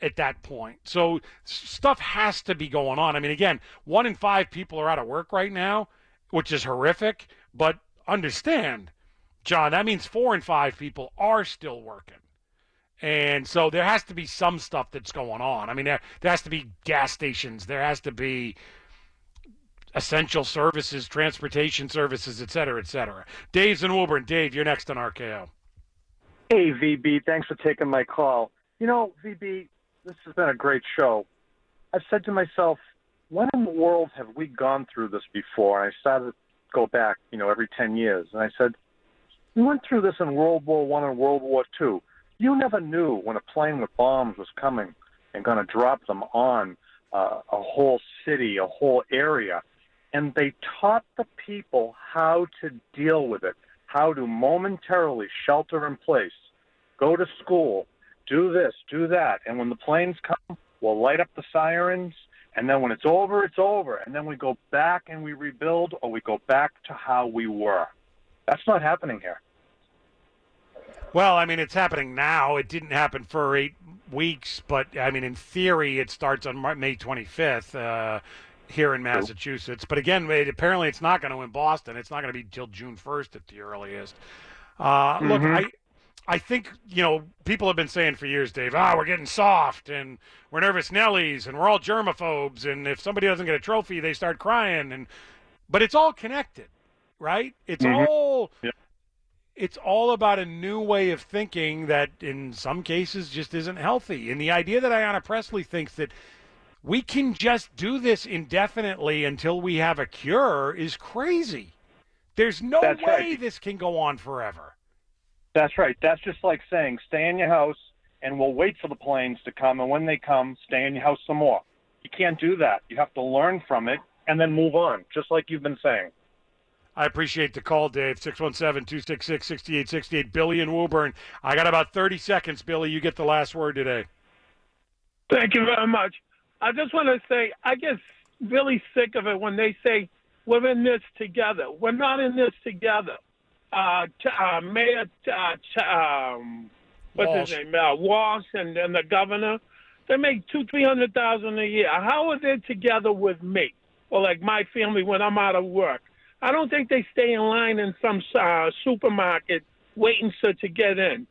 at that point? So stuff has to be going on. I mean again, one in 5 people are out of work right now, which is horrific, but understand, John, that means 4 in 5 people are still working. And so there has to be some stuff that's going on. I mean, there, there has to be gas stations. There has to be essential services, transportation services, et cetera, et cetera. Dave's in Woburn. Dave, you're next on RKO. Hey, VB, thanks for taking my call. You know, VB, this has been a great show. I've said to myself, when in the world have we gone through this before? And I started to go back, you know, every 10 years. And I said, we went through this in World War One and World War Two. You never knew when a plane with bombs was coming and going to drop them on uh, a whole city, a whole area. And they taught the people how to deal with it, how to momentarily shelter in place, go to school, do this, do that. And when the planes come, we'll light up the sirens. And then when it's over, it's over. And then we go back and we rebuild or we go back to how we were. That's not happening here. Well, I mean, it's happening now. It didn't happen for eight weeks, but I mean, in theory, it starts on May 25th uh, here in Massachusetts. But again, it, apparently, it's not going to in Boston. It's not going to be till June 1st at the earliest. Uh, Look, Mhm. I. I think you know people have been saying for years, Dave. Ah, we're getting soft, and we're nervous Nellies, and we're all germaphobes, and if somebody doesn't get a trophy, they start crying, and but it's all connected, right? It's Mhm. all it's all about a new way of thinking that in some cases just isn't healthy. And the idea that Ayanna Pressley thinks that we can just do this indefinitely until we have a cure is crazy. There's no That's way right. this can go on forever. That's right. That's just like saying stay in your house and we'll wait for the planes to come. And when they come, stay in your house some more. You can't do that. You have to learn from it and then move on, just like you've been saying. I appreciate the call, Dave. 617 266 6868. Billy in Woburn. I got about 30 seconds, Billy. You get the last word today. Thank you very much. I just want to say I get really sick of it when they say we're in this together. We're not in this together. Uh, t- uh, Mayor, t- uh, t- um, what's Walsh. his name? Uh, Walsh and, and the governor. They make two, three hundred thousand a year. How are they together with me or like my family when I'm out of work? I don't think they stay in line in some uh, supermarket waiting so to get in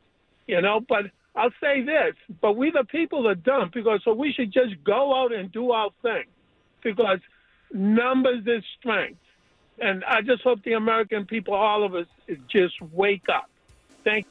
you know. But I'll say this: but we the people are dumb because so we should just go out and do our thing, because numbers is strength, and I just hope the American people, all of us, just wake up. Thank.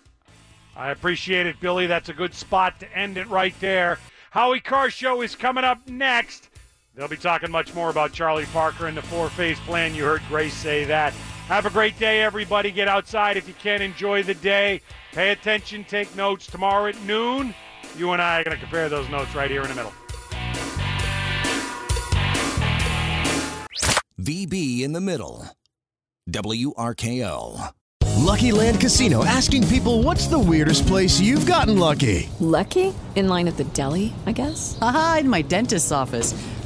I appreciate it, Billy. That's a good spot to end it right there. Howie Carr Show is coming up next. They'll be talking much more about Charlie Baker and the four phase plan. You heard Grace say that. Have a great day, everybody. Get outside if you can. Enjoy the day. Pay attention. Take notes. Tomorrow at noon, you and I are going to compare those notes right here in the middle. VB in the middle. WRKO. Lucky Land Casino asking people what's the weirdest place you've gotten lucky? Lucky? In line at the deli, I guess? Aha, in my dentist's office.